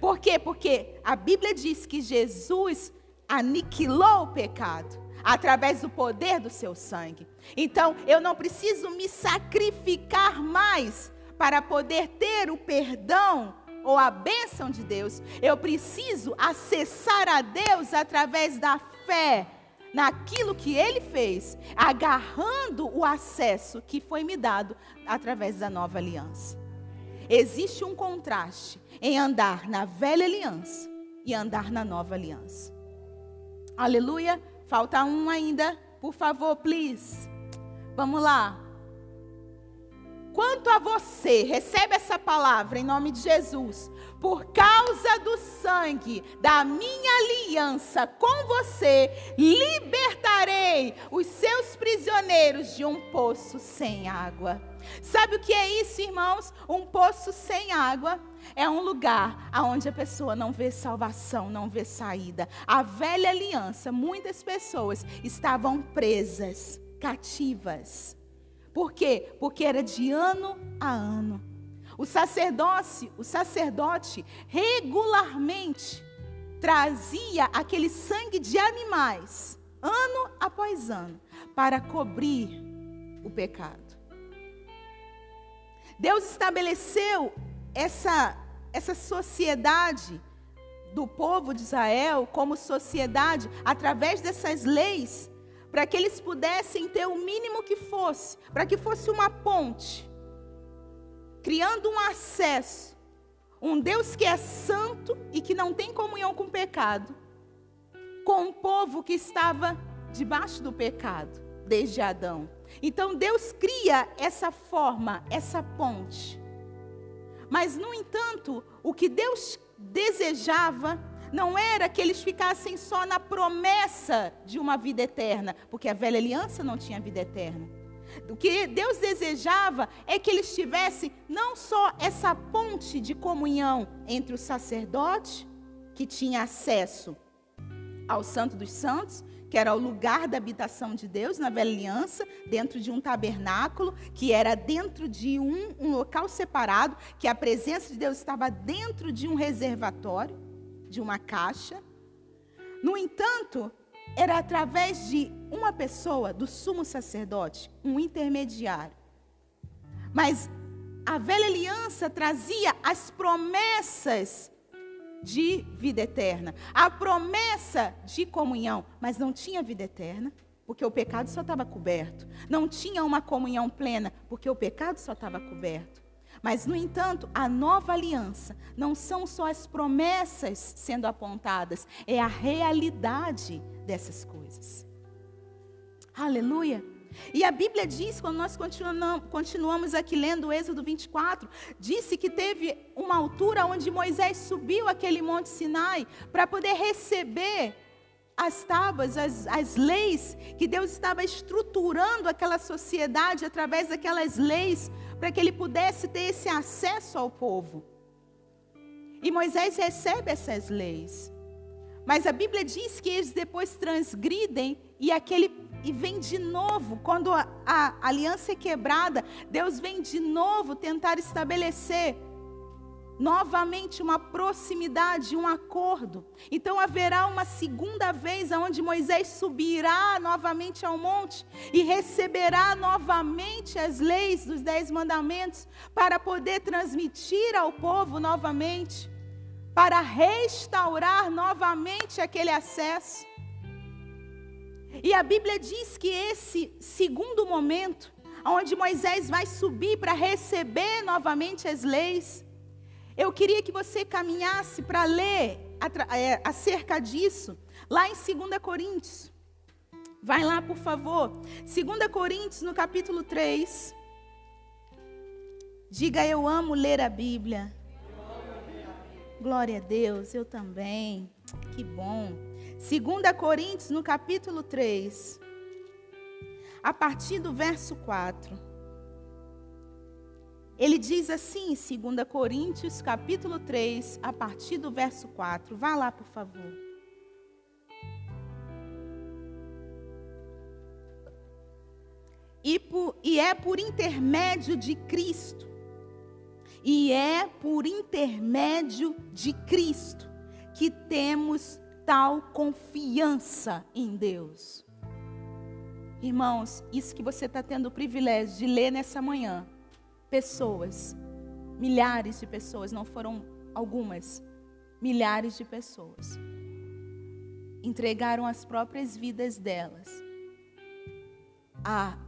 Por quê? Porque a Bíblia diz que Jesus aniquilou o pecado através do poder do seu sangue. Então, eu não preciso me sacrificar mais para poder ter o perdão ou a bênção de Deus. Eu preciso acessar a Deus através da fé naquilo que ele fez, agarrando o acesso que foi me dado através da nova aliança. Existe um contraste em andar na velha aliança e andar na nova aliança. Aleluia. Falta um ainda, por favor, please. Vamos lá. Quanto a você, recebe essa palavra em nome de Jesus. Por causa do sangue da minha aliança com você, libertarei os seus prisioneiros de um poço sem água. Sabe o que é isso, irmãos? Um poço sem água é um lugar onde a pessoa não vê salvação, não vê saída. A velha aliança, muitas pessoas estavam presas, cativas. Por quê? Porque era de ano a ano. O sacerdócio, o sacerdote regularmente trazia aquele sangue de animais, ano após ano, para cobrir o pecado. Deus estabeleceu essa, essa sociedade do povo de Israel como sociedade através dessas leis, para que eles pudessem ter o mínimo que fosse, para que fosse uma ponte, criando um acesso. Um Deus que é santo e que não tem comunhão com o pecado, com um povo que estava debaixo do pecado, desde Adão. Então Deus cria essa forma, essa ponte. Mas, no entanto, o que Deus desejava não era que eles ficassem só na promessa de uma vida eterna, porque a velha aliança não tinha vida eterna. O que Deus desejava é que eles tivessem não só essa ponte de comunhão entre o sacerdote, que tinha acesso ao Santo dos Santos, que era o lugar da habitação de Deus na velha aliança, dentro de um tabernáculo, que era dentro de um, um local separado, que a presença de Deus estava dentro de um reservatório, de uma caixa. No entanto, era através de uma pessoa, do sumo sacerdote, um intermediário. Mas a velha aliança trazia as promessas de vida eterna, a promessa de comunhão, mas não tinha vida eterna, porque o pecado só estava coberto. Não tinha uma comunhão plena, porque o pecado só estava coberto. Mas, no entanto, a nova aliança não são só as promessas sendo apontadas, é a realidade dessas coisas. Aleluia. E a Bíblia diz, quando nós continuamos aqui lendo o Êxodo 24, disse que teve uma altura onde Moisés subiu aquele monte Sinai para poder receber as tábuas, as, as leis, que Deus estava estruturando aquela sociedade através daquelas leis, para que ele pudesse ter esse acesso ao povo. E Moisés recebe essas leis. Mas a Bíblia diz que eles depois transgridem e aquele e vem de novo, quando a, a, aliança é quebrada, Deus vem de novo tentar estabelecer novamente uma proximidade, um acordo. Então haverá uma segunda vez onde Moisés subirá novamente ao monte e receberá novamente as leis dos dez mandamentos para poder transmitir ao povo novamente, para restaurar novamente aquele acesso. E a Bíblia diz que esse segundo momento, onde Moisés vai subir para receber novamente as leis, eu queria que você caminhasse para ler é, acerca disso, lá em 2 Coríntios. Vai lá, por favor. 2 Coríntios, no capítulo 3. Diga, eu amo ler a Bíblia. Glória a Deus, eu também. Que bom. 2 Coríntios, no capítulo 3, a partir do verso 4. Ele diz assim, em 2 Coríntios, capítulo 3, a partir do verso 4. Vá lá, por favor. E, por, e é por intermédio de Cristo, e é por intermédio de Cristo que temos tal confiança em Deus. Irmãos, isso que você está tendo o privilégio de ler nessa manhã, pessoas, milhares de pessoas, não foram algumas, milhares de pessoas, entregaram as próprias vidas delas a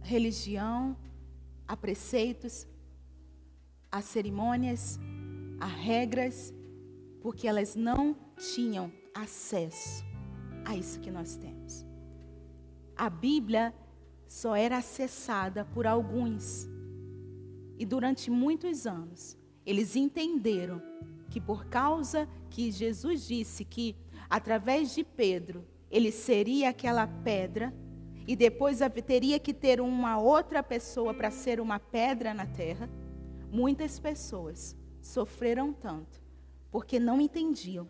religião, a preceitos, a cerimônias, a regras, porque elas não tinham acesso a isso que nós temos. A Bíblia só era acessada por alguns. E durante muitos anos, eles entenderam que por causa que Jesus disse que através de Pedro ele seria aquela pedra e depois teria que ter uma outra pessoa para ser uma pedra na terra, muitas pessoas sofreram tanto porque não entendiam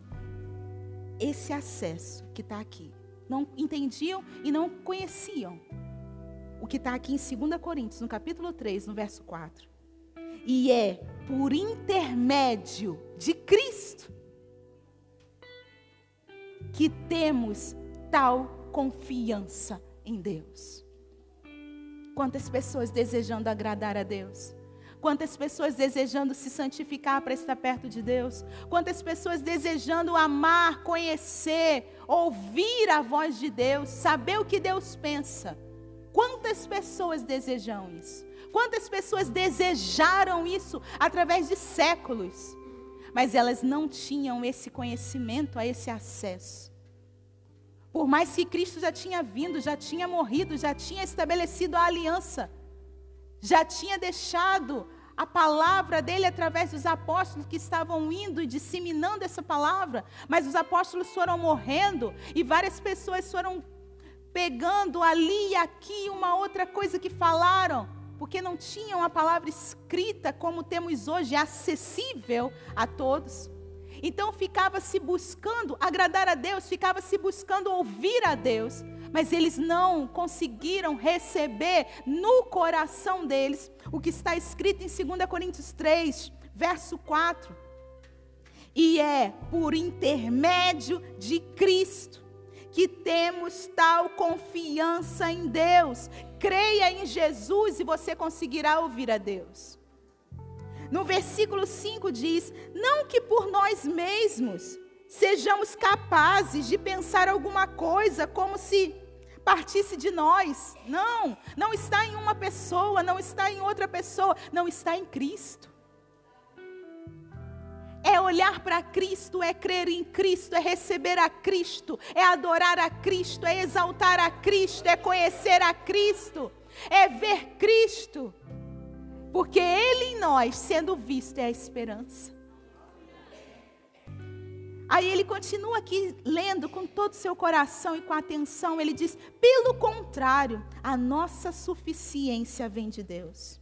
esse acesso que está aqui. Não entendiam e não conheciam o que está aqui em 2 Coríntios, no capítulo 3, no verso 4. E é por intermédio de Cristo que temos tal confiança em Deus. Quantas pessoas desejando agradar a Deus, Quantas pessoas desejando se santificar para estar perto de Deus. Quantas pessoas desejando amar, conhecer, ouvir a voz de Deus, saber o que Deus pensa. Quantas pessoas desejam isso? Quantas pessoas desejaram isso através de séculos? Mas elas não tinham esse conhecimento, a esse acesso. Por mais que Cristo já tinha vindo, já tinha morrido, já tinha estabelecido a aliança já tinha deixado a palavra dele através dos apóstolos que estavam indo e disseminando essa palavra, mas os apóstolos foram morrendo e várias pessoas foram pegando ali e aqui uma outra coisa que falaram, porque não tinham a palavra escrita como temos hoje, acessível a todos. Então ficava se buscando agradar a Deus, ficava se buscando ouvir a Deus mas eles não conseguiram receber no coração deles o que está escrito em 2 Coríntios 3, verso 4. E é por intermédio de Cristo que temos tal confiança em Deus. Creia em Jesus e você conseguirá ouvir a Deus. No versículo 5 diz: Não que por nós mesmos sejamos capazes de pensar alguma coisa como se partisse de nós. Não, não está em uma pessoa, não está em outra pessoa, não está em Cristo. É olhar para Cristo, é crer em Cristo, é receber a Cristo, é adorar a Cristo, é exaltar a Cristo, é conhecer a Cristo, é ver Cristo. Porque Ele em nós, sendo visto, é a esperança. Aí ele continua aqui lendo com todo o seu coração e com atenção. Ele diz: pelo contrário, a nossa suficiência vem de Deus.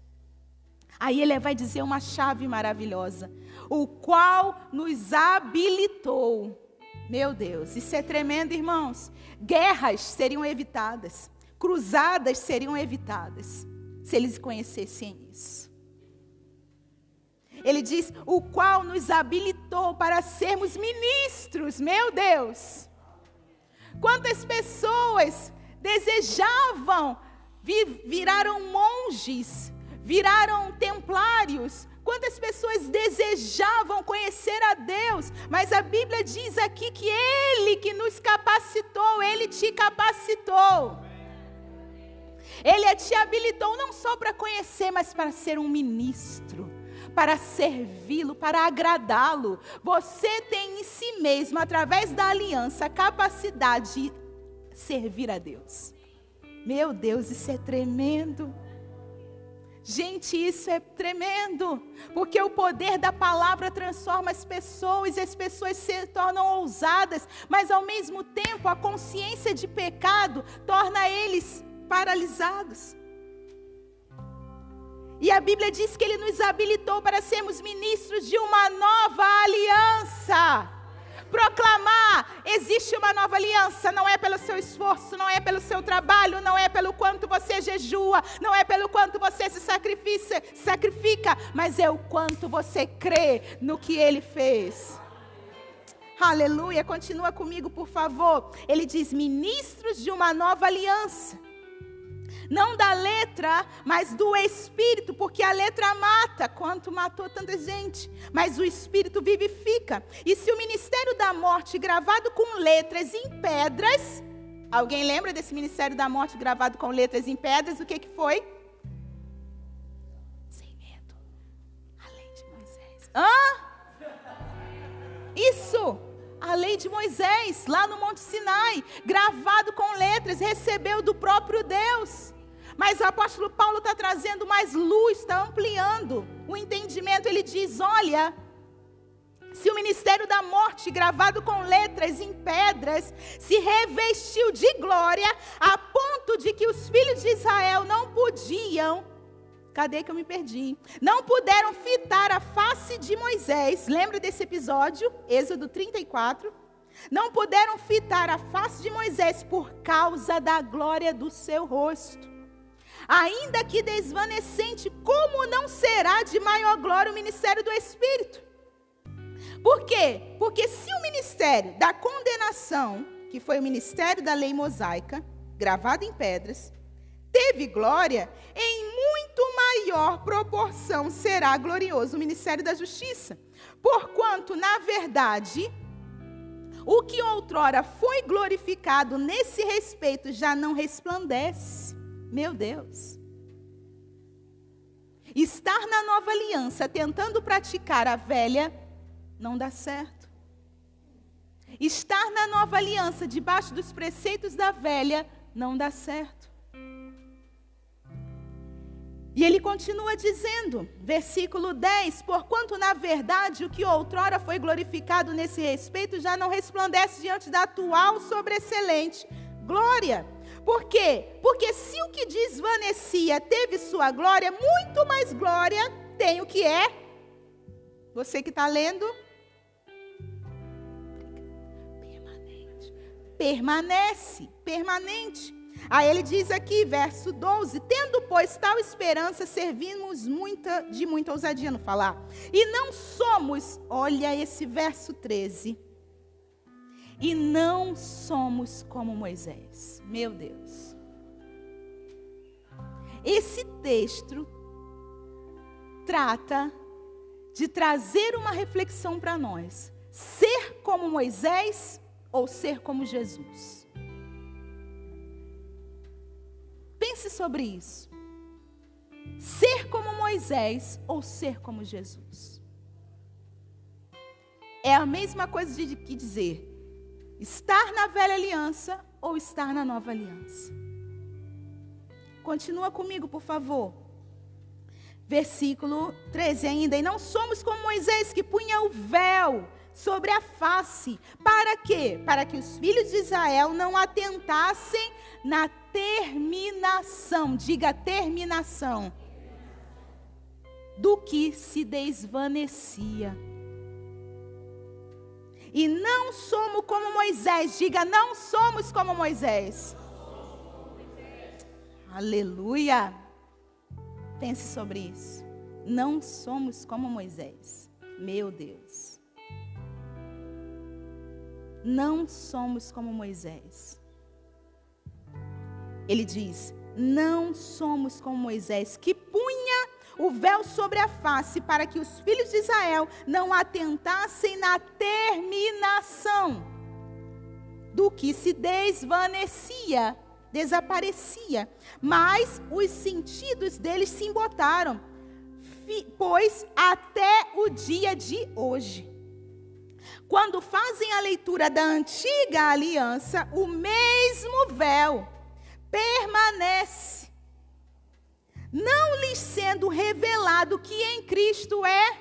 Aí ele vai dizer uma chave maravilhosa: o qual nos habilitou. Meu Deus, isso é tremendo, irmãos. Guerras seriam evitadas, cruzadas seriam evitadas, se eles conhecessem isso. Ele diz: o qual nos habilitou para sermos ministros, meu Deus. Quantas pessoas desejavam, viraram monges, viraram templários, Quantas pessoas desejavam conhecer a Deus, mas a Bíblia diz aqui que Ele que nos capacitou, Ele te capacitou. Ele te habilitou não só para conhecer, mas para ser um ministro para servi-lo, para agradá-lo. Você tem em si mesmo, através da aliança, a capacidade de servir a Deus. Meu Deus, isso é tremendo. Gente, isso é tremendo, porque o poder da palavra transforma as pessoas e as pessoas se tornam ousadas, mas ao mesmo tempo a consciência de pecado torna eles paralisados. E a Bíblia diz que Ele nos habilitou para sermos ministros de uma nova aliança. Proclamar, existe uma nova aliança, não é pelo seu esforço, não é pelo seu trabalho, não é pelo quanto você jejua, não é pelo quanto você se sacrifica, sacrifica mas é o quanto você crê no que Ele fez. Aleluia, continua comigo, por favor. Ele diz: ministros de uma nova aliança não da letra, mas do espírito, porque a letra mata, quanto matou tanta gente, mas o espírito vivifica. E se o ministério da morte gravado com letras em pedras, alguém lembra desse ministério da morte gravado com letras em pedras? O que que foi? Sem medo. A lei de Moisés. Hã? Isso a lei de Moisés, lá no Monte Sinai, gravado com letras, recebeu do próprio Deus. Mas o apóstolo Paulo está trazendo mais luz, está ampliando o entendimento. Ele diz: olha, se o ministério da morte, gravado com letras em pedras, se revestiu de glória, a ponto de que os filhos de Israel não podiam. Cadê que eu me perdi? Não puderam fitar a face de Moisés. Lembra desse episódio? Êxodo 34. Não puderam fitar a face de Moisés por causa da glória do seu rosto. Ainda que desvanecente, como não será de maior glória o ministério do Espírito? Por quê? Porque se o ministério da condenação, que foi o ministério da lei mosaica, gravado em pedras, teve glória, em muito maior proporção será glorioso o ministério da justiça. Porquanto, na verdade, o que outrora foi glorificado nesse respeito já não resplandece. Meu Deus. Estar na nova aliança tentando praticar a velha não dá certo. Estar na nova aliança debaixo dos preceitos da velha não dá certo. E ele continua dizendo, versículo 10: Porquanto na verdade o que outrora foi glorificado nesse respeito já não resplandece diante da atual sobreexcelente glória. Por quê? Porque se o que desvanecia teve sua glória, muito mais glória tem o que é. Você que está lendo, permanece, permanente. Aí ele diz aqui, verso 12: Tendo, pois, tal esperança, servimos muita, de muita ousadia no falar. E não somos, olha esse verso 13. E não somos como Moisés. Meu Deus. Esse texto trata de trazer uma reflexão para nós. Ser como Moisés ou ser como Jesus? Pense sobre isso. Ser como Moisés ou ser como Jesus? É a mesma coisa de que dizer estar na velha aliança ou estar na nova aliança. Continua comigo, por favor. Versículo 13 ainda. E não somos como Moisés que punha o véu sobre a face. Para quê? Para que os filhos de Israel não atentassem na terminação, diga terminação, do que se desvanecia. E não somos como Moisés, diga, não somos como Moisés. Aleluia. Pense sobre isso. Não somos como Moisés. Meu Deus não somos como Moisés. Ele diz: não somos como Moisés, que punha o véu sobre a face para que os filhos de Israel não atentassem na terminação do que se desvanecia, desaparecia. Mas os sentidos deles se embotaram, pois até o dia de hoje quando fazem a leitura da antiga aliança, o mesmo véu permanece, não lhes sendo revelado que em Cristo é.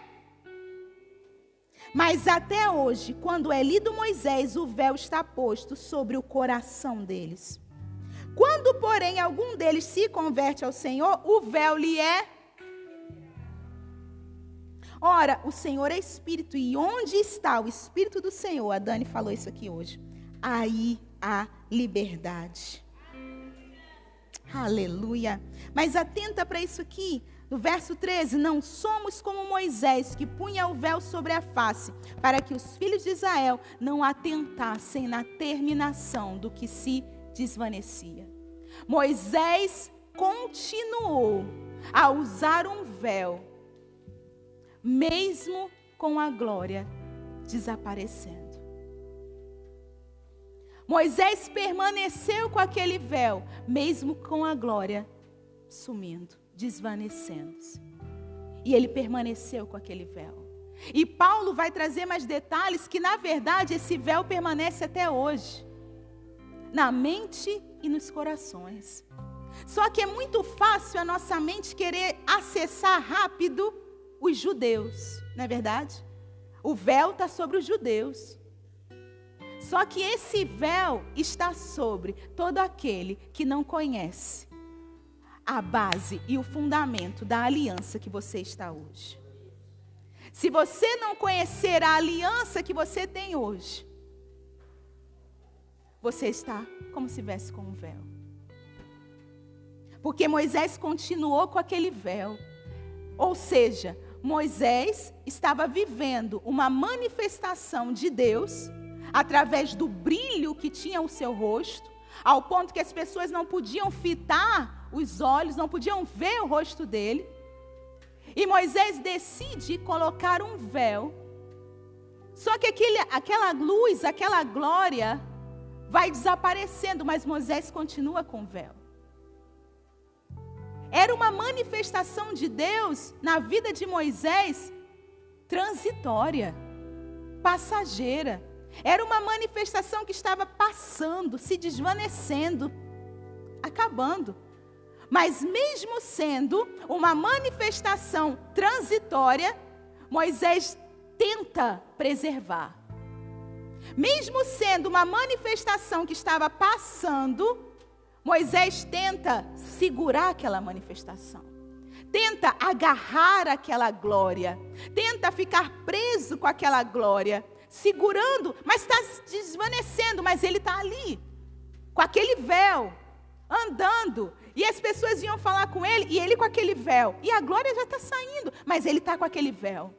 Mas até hoje, quando é lido Moisés, o véu está posto sobre o coração deles. Quando, porém, algum deles se converte ao Senhor, o véu lhe é Ora, o Senhor é Espírito, e onde está o Espírito do Senhor? A Dani falou isso aqui hoje. Aí há liberdade. Aleluia. Mas atenta para isso aqui. No verso 13, não somos como Moisés, que punha o véu sobre a face, para que os filhos de Israel não atentassem na terminação do que se desvanecia. Moisés continuou a usar um véu mesmo com a glória desaparecendo. Moisés permaneceu com aquele véu, mesmo com a glória sumindo, desvanecendo-se. E ele permaneceu com aquele véu. E Paulo vai trazer mais detalhes que, na verdade, esse véu permanece até hoje na mente e nos corações. Só que é muito fácil a nossa mente querer acessar rápido os judeus, não é verdade? O véu está sobre os judeus. Só que esse véu está sobre todo aquele que não conhece a base e o fundamento da aliança que você está hoje. Se você não conhecer a aliança que você tem hoje, você está como se estivesse com um véu. Porque Moisés continuou com aquele véu. Ou seja, Moisés estava vivendo uma manifestação de Deus através do brilho que tinha o seu rosto, ao ponto que as pessoas não podiam fitar os olhos, não podiam ver o rosto dele. E Moisés decide colocar um véu. Só que aquele, aquela luz, aquela glória vai desaparecendo, mas Moisés continua com o véu. Era uma manifestação de Deus na vida de Moisés transitória, passageira. Era uma manifestação que estava passando, se desvanecendo, acabando. Mas mesmo sendo uma manifestação transitória, Moisés tenta preservar. Mesmo sendo uma manifestação que estava passando, Moisés tenta segurar aquela manifestação. Tenta agarrar aquela glória. Tenta ficar preso com aquela glória. Segurando, mas está desvanecendo, mas ele está ali. Com aquele véu. Andando. E as pessoas iam falar com ele, e ele com aquele véu. E a glória já está saindo, mas ele está com aquele véu.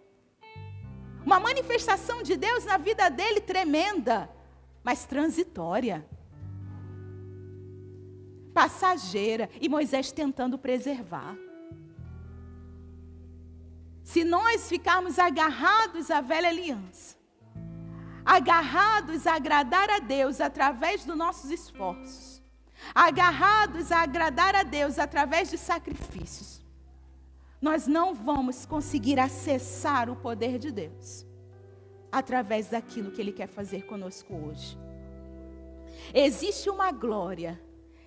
Uma manifestação de Deus na vida dele tremenda, mas transitória. Passageira. E Moisés tentando preservar. Se nós ficarmos agarrados à velha aliança, agarrados a agradar a Deus através dos nossos esforços, agarrados a agradar a Deus através de sacrifícios, nós não vamos conseguir acessar o poder de Deus através daquilo que Ele quer fazer conosco hoje. Existe uma glória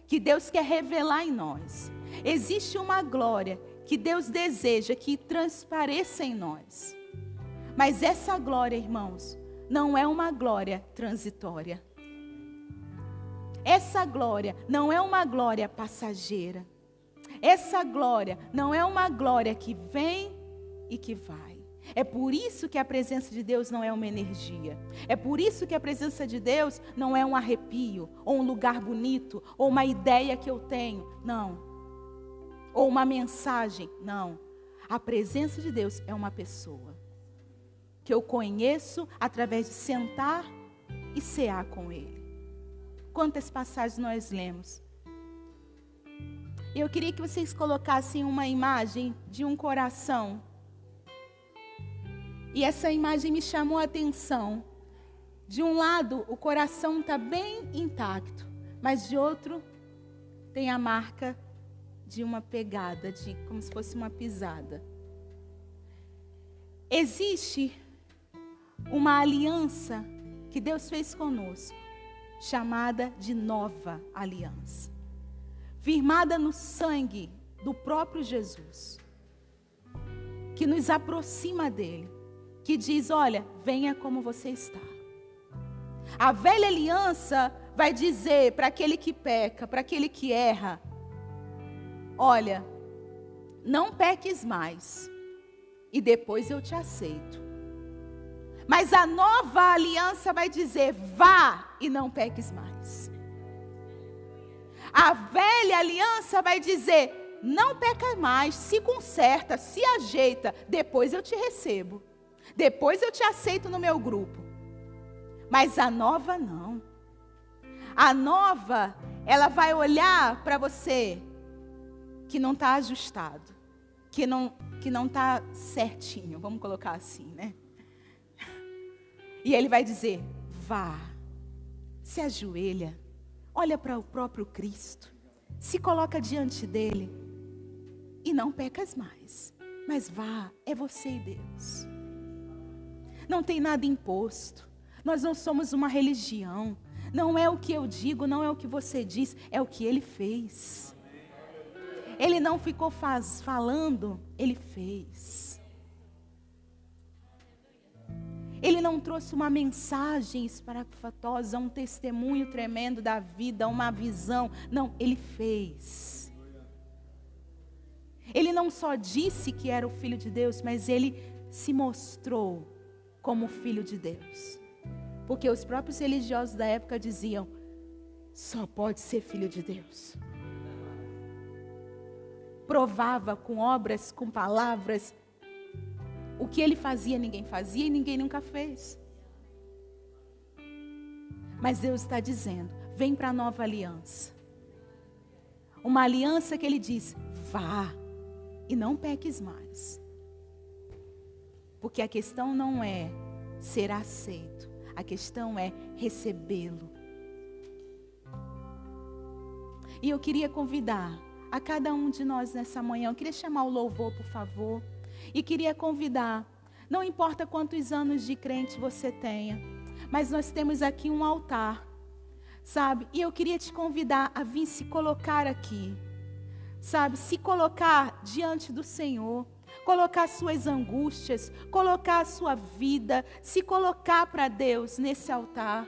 que Deus quer revelar em nós. Existe uma glória que Deus deseja que transpareça em nós. Mas essa glória, irmãos, não é uma glória transitória. Essa glória não é uma glória passageira. Essa glória não é uma glória que vem e que vai. É por isso que a presença de Deus não é uma energia. É por isso que a presença de Deus não é um arrepio, ou um lugar bonito, ou uma ideia que eu tenho. Não. Ou uma mensagem. Não. A presença de Deus é uma pessoa que eu conheço através de sentar e cear com Ele. Quantas passagens nós lemos? Eu queria que vocês colocassem uma imagem de um coração. E essa imagem me chamou a atenção. De um lado, o coração está bem intacto, mas de outro, tem a marca de uma pegada, de como se fosse uma pisada. Existe uma aliança que Deus fez conosco chamada de nova aliança, firmada no sangue do próprio Jesus, que nos aproxima dele, que diz: Olha, venha como você está. A velha aliança vai dizer para aquele que peca, para aquele que erra: Olha, não peques mais, e depois eu te aceito. Mas a nova aliança vai dizer: vá e não peques mais. A velha aliança vai dizer: não peca mais, se conserta, se ajeita, depois eu te recebo. Depois eu te aceito no meu grupo. Mas a nova não. A nova, ela vai olhar para você que não está ajustado, que não que não está certinho, vamos colocar assim, né? E ele vai dizer: vá, se ajoelha, olha para o próprio Cristo, se coloca diante dele e não pecas mais. Mas vá, é você e Deus. Não tem nada imposto. Nós não somos uma religião. Não é o que eu digo, não é o que você diz, é o que ele fez. Ele não ficou faz, falando, ele fez. Ele não trouxe uma mensagem esparafatosa, um testemunho tremendo da vida, uma visão. Não, ele fez. Ele não só disse que era o filho de Deus, mas ele se mostrou como filho de Deus. Porque os próprios religiosos da época diziam: só pode ser filho de Deus. Provava com obras, com palavras, o que ele fazia, ninguém fazia e ninguém nunca fez. Mas Deus está dizendo: vem para a nova aliança. Uma aliança que ele diz: vá e não peques mais. Porque a questão não é ser aceito, a questão é recebê-lo. E eu queria convidar a cada um de nós nessa manhã, eu queria chamar o louvor, por favor. E queria convidar, não importa quantos anos de crente você tenha, mas nós temos aqui um altar, sabe? E eu queria te convidar a vir se colocar aqui, sabe? Se colocar diante do Senhor, colocar suas angústias, colocar a sua vida, se colocar para Deus nesse altar,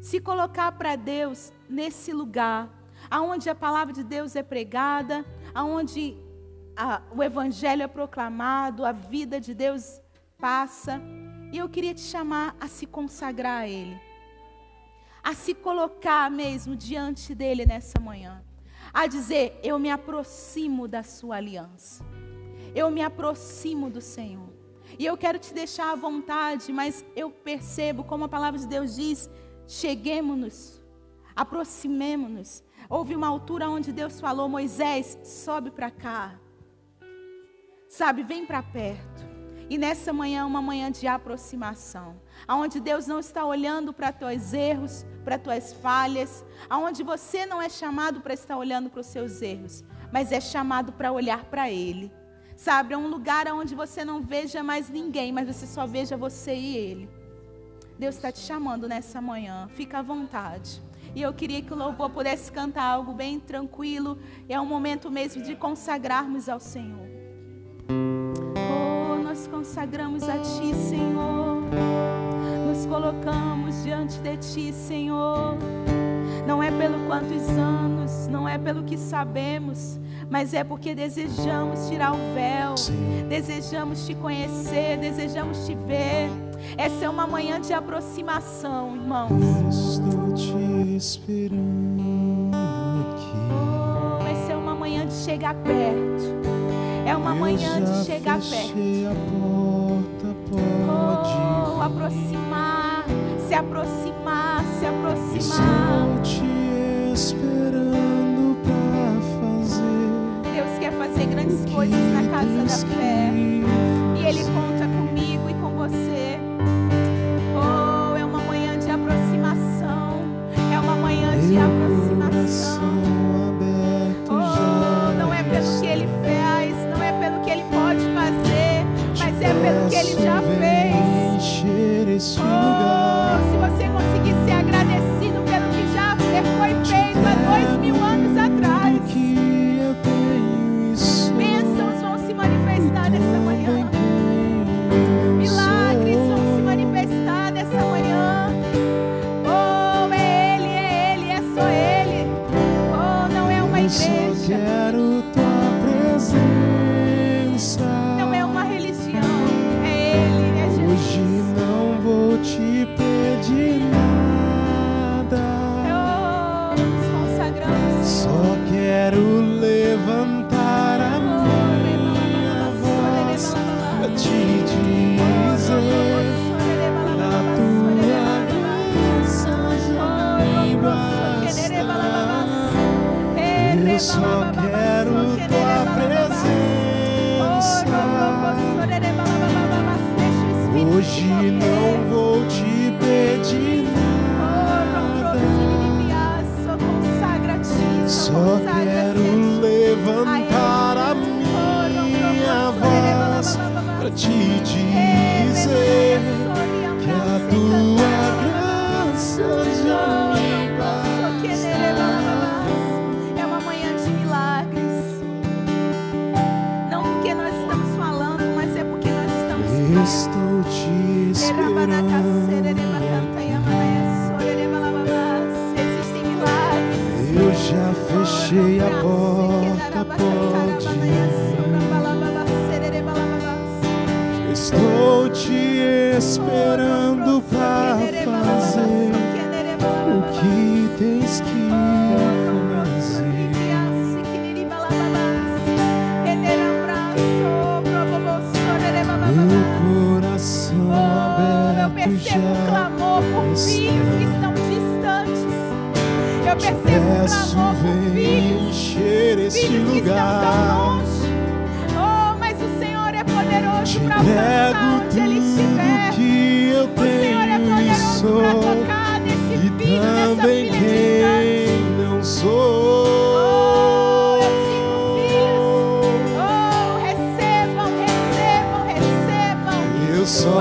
se colocar para Deus nesse lugar, aonde a palavra de Deus é pregada, aonde a, o Evangelho é proclamado, a vida de Deus passa. E eu queria te chamar a se consagrar a Ele, a se colocar mesmo diante dEle nessa manhã, a dizer: Eu me aproximo da Sua aliança, eu me aproximo do Senhor. E eu quero te deixar à vontade, mas eu percebo, como a palavra de Deus diz: cheguemos-nos, aproximemos-nos. Houve uma altura onde Deus falou: Moisés, sobe para cá. Sabe, vem para perto. E nessa manhã, uma manhã de aproximação, aonde Deus não está olhando para teus erros, para tuas falhas, aonde você não é chamado para estar olhando para os seus erros, mas é chamado para olhar para Ele. Sabe, é um lugar onde você não veja mais ninguém, mas você só veja você e Ele. Deus está te chamando nessa manhã, fica à vontade. E eu queria que o louvor pudesse cantar algo bem tranquilo. É um momento mesmo de consagrarmos ao Senhor. Oh, nós consagramos a Ti, Senhor. Nos colocamos diante de Ti, Senhor. Não é pelo quantos anos, não é pelo que sabemos, mas é porque desejamos tirar o véu, desejamos te conhecer, desejamos te ver. Essa é uma manhã de aproximação, irmãos. Estou te esperando aqui. Oh, essa é uma manhã de chegar perto. É uma manhã de chegar perto. a porta, pode Oh, aproximar, se aproximar, se aproximar. Estou te esperando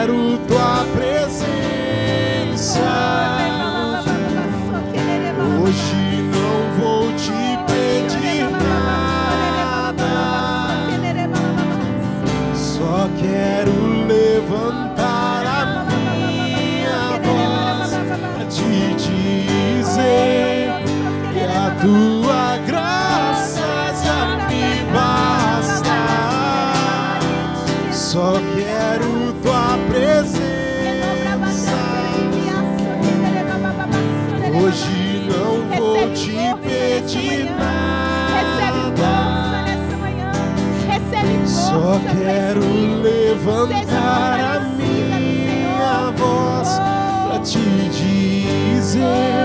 quero tua presença. Só quero levantar a minha voz para te dizer.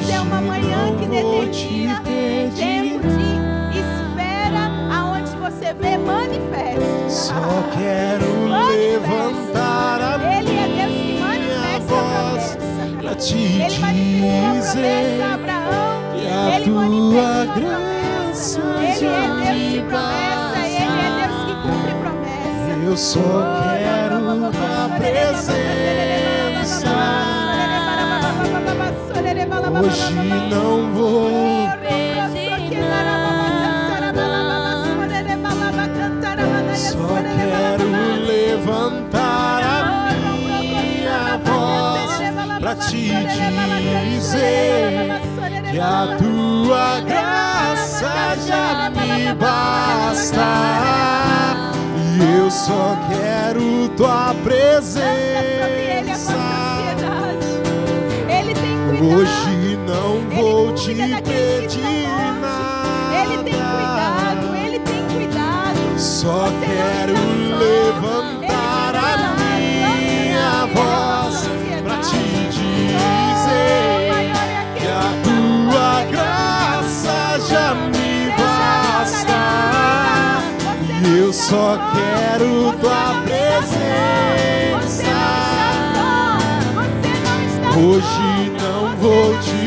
mas é uma manhã que determina tempo de espera aonde você vê manifesta. Só quero levantar a minha Ele é Deus que manifesta voz a te Ele manifesta dizer a promessa a Abraão. Que a Ele tua graça Ele é Deus promessa, Ele é Deus que cumpre promessa. Eu só quero a presença Hoje não vou. Só quero levantar a minha voz para te dizer que a tua graça já me basta. E eu só quero tua presença. Hoje ele cuida pedir que estão. Ele tem cuidado, Ele tem cuidado. Só Você quero levantar a minha voz para te dizer que a tua graça já me basta. E eu só quero tua presença. Hoje não vou te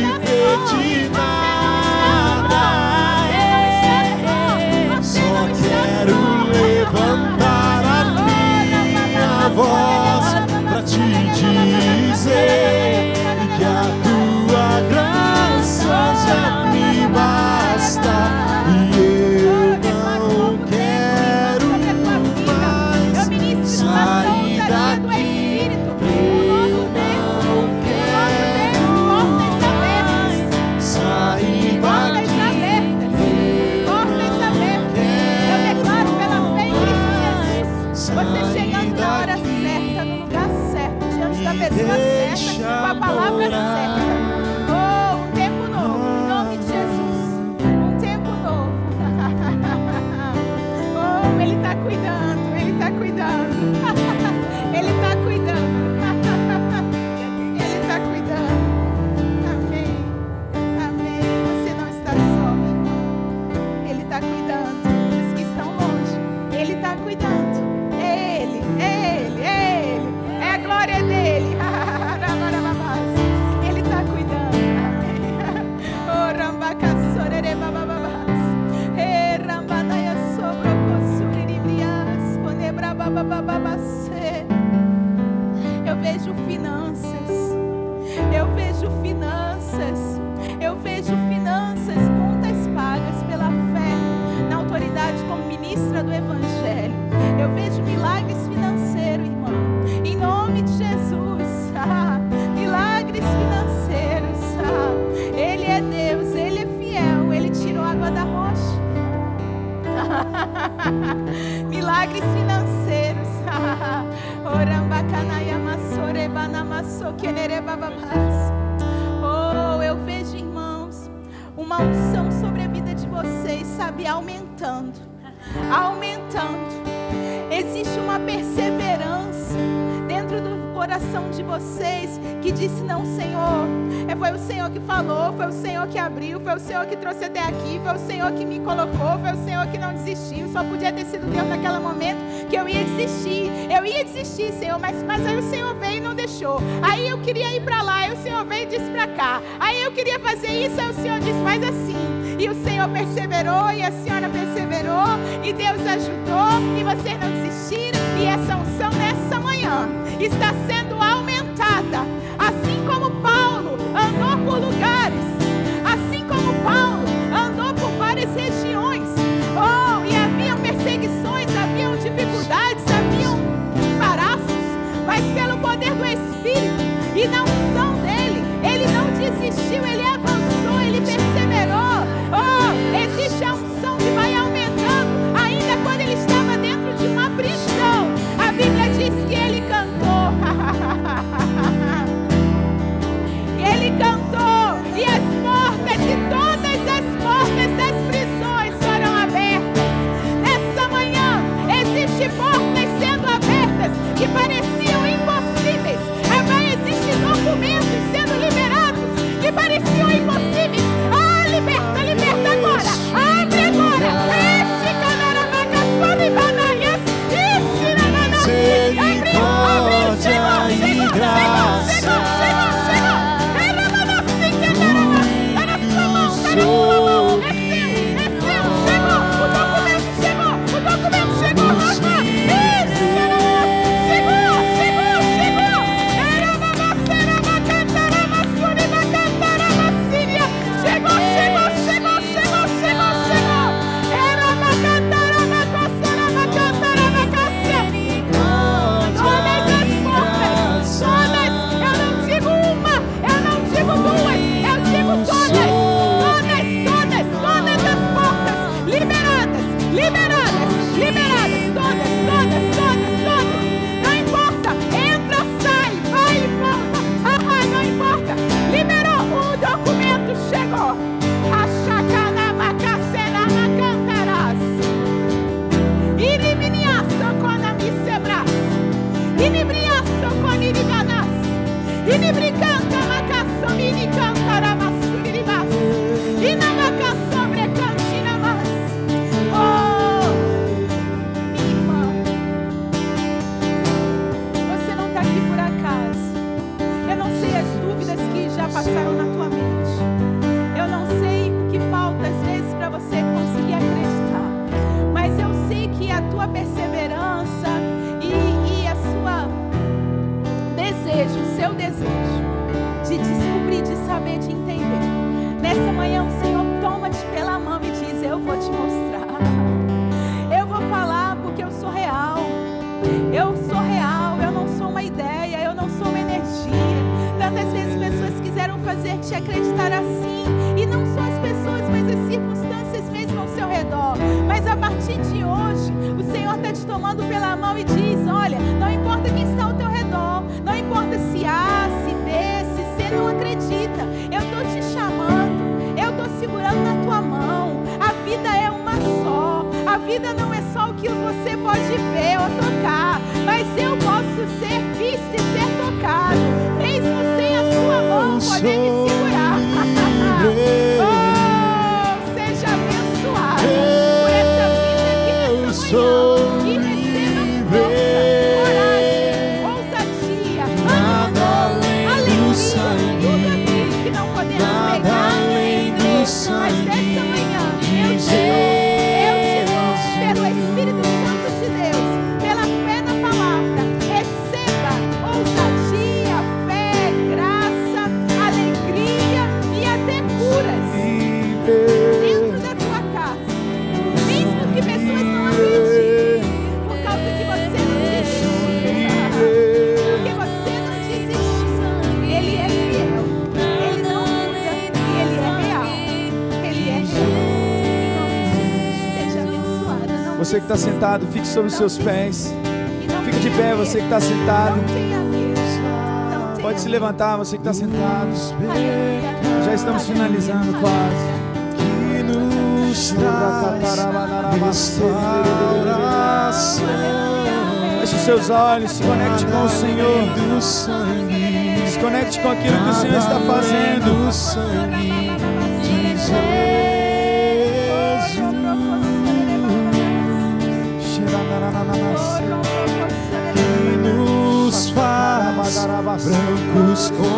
Senhor que trouxe até aqui, foi o Senhor que me colocou, foi o Senhor que não desistiu. Só podia ter sido Deus naquele momento que eu ia desistir. Eu ia desistir, Senhor, mas, mas aí o Senhor veio e não deixou. Aí eu queria ir para lá, aí o Senhor veio e disse para cá. Aí eu queria fazer isso, aí o Senhor disse, faz assim. E o Senhor perseverou, e a senhora perseverou, e Deus ajudou, e vocês não desistiram, e essa unção nessa manhã está sendo sobre os seus pés. Fique de pé, você que está sentado. Pode se levantar, você que está sentado. Já estamos finalizando quase. Que nos traz Feche os seus olhos, se conecte com o Senhor. Se conecte com aquilo que o Senhor está fazendo.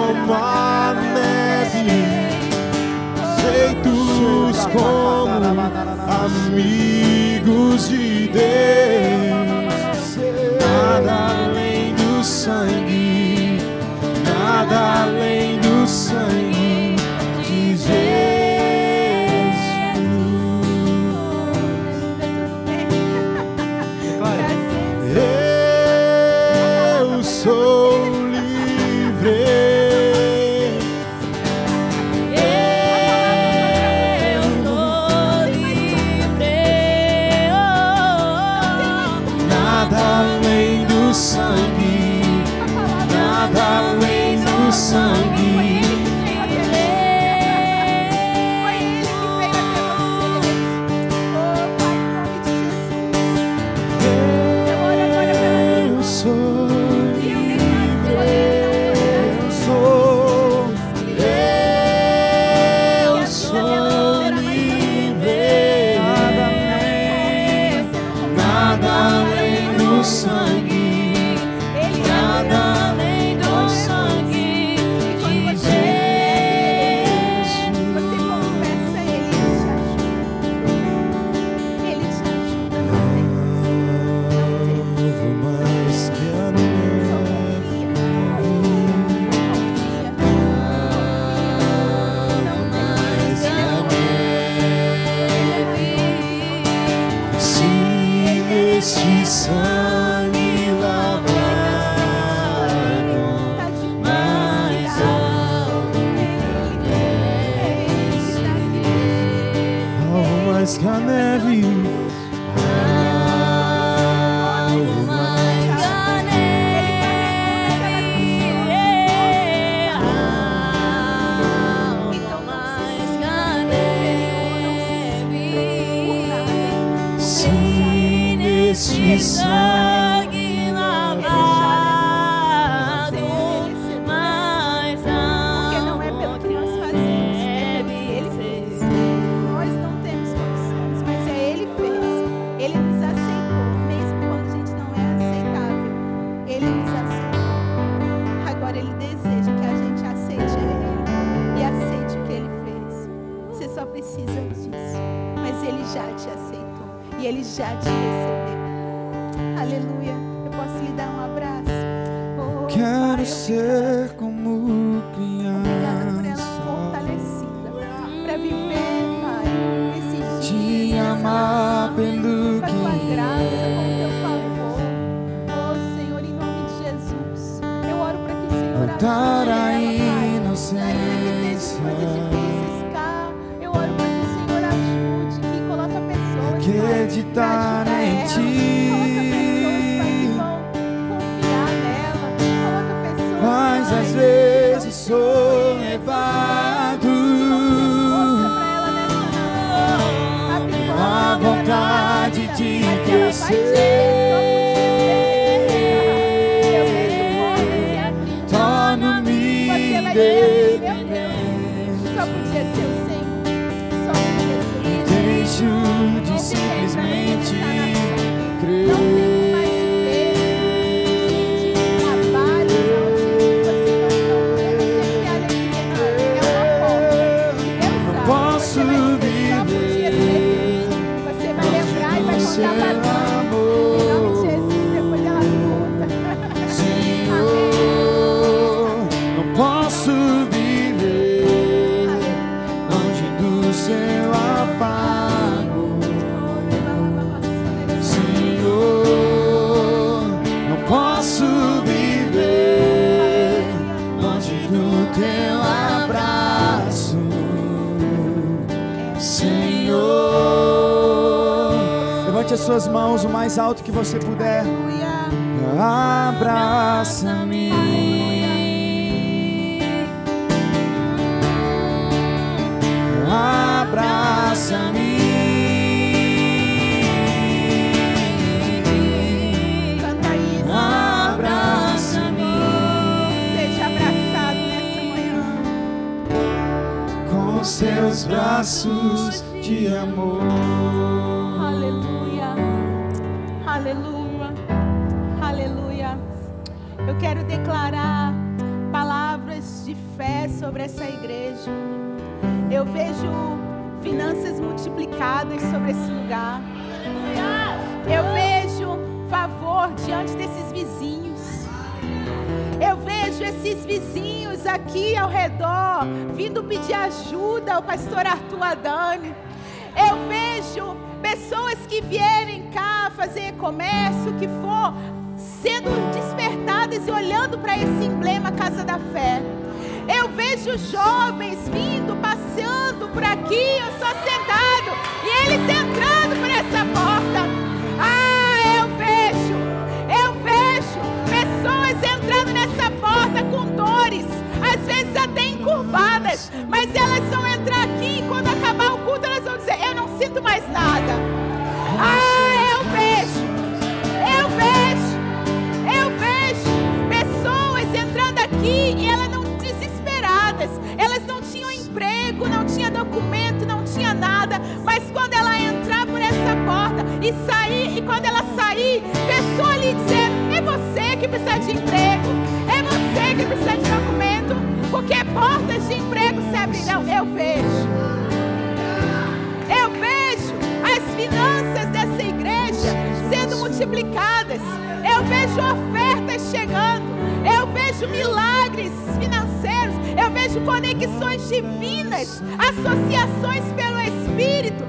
permanece. Aceitos como amigos de Deus. Nada além do sangue, nada além quero ser suas mãos o mais alto que você puder. Abraça-me. Abraça-me. Canta isso. Abraça-me. Seja abraçado nessa manhã. Com seus braços de amor. Essa igreja. Eu vejo finanças multiplicadas sobre esse lugar. Eu vejo favor diante desses vizinhos. Eu vejo esses vizinhos aqui ao redor vindo pedir ajuda ao pastor Arthur Adani. Eu vejo pessoas que vierem cá fazer comércio, que for, sendo despertadas e olhando para esse emblema Casa da Fé. Eu vejo jovens vindo, passeando por aqui, eu sou sentado, e eles entrando por essa porta. Ah, eu vejo, eu vejo pessoas entrando nessa porta com dores, às vezes até encurvadas, mas elas vão entrar aqui e quando acabar o culto elas vão dizer: Eu não sinto mais nada. Ah, e sair, e quando ela sair, pessoa ali dizer: É você que precisa de emprego, é você que precisa de documento, porque portas de emprego se abrirão. Eu vejo. Eu vejo as finanças dessa igreja sendo multiplicadas. Eu vejo ofertas chegando. Eu vejo milagres financeiros. Eu vejo conexões divinas, associações pelo Espírito,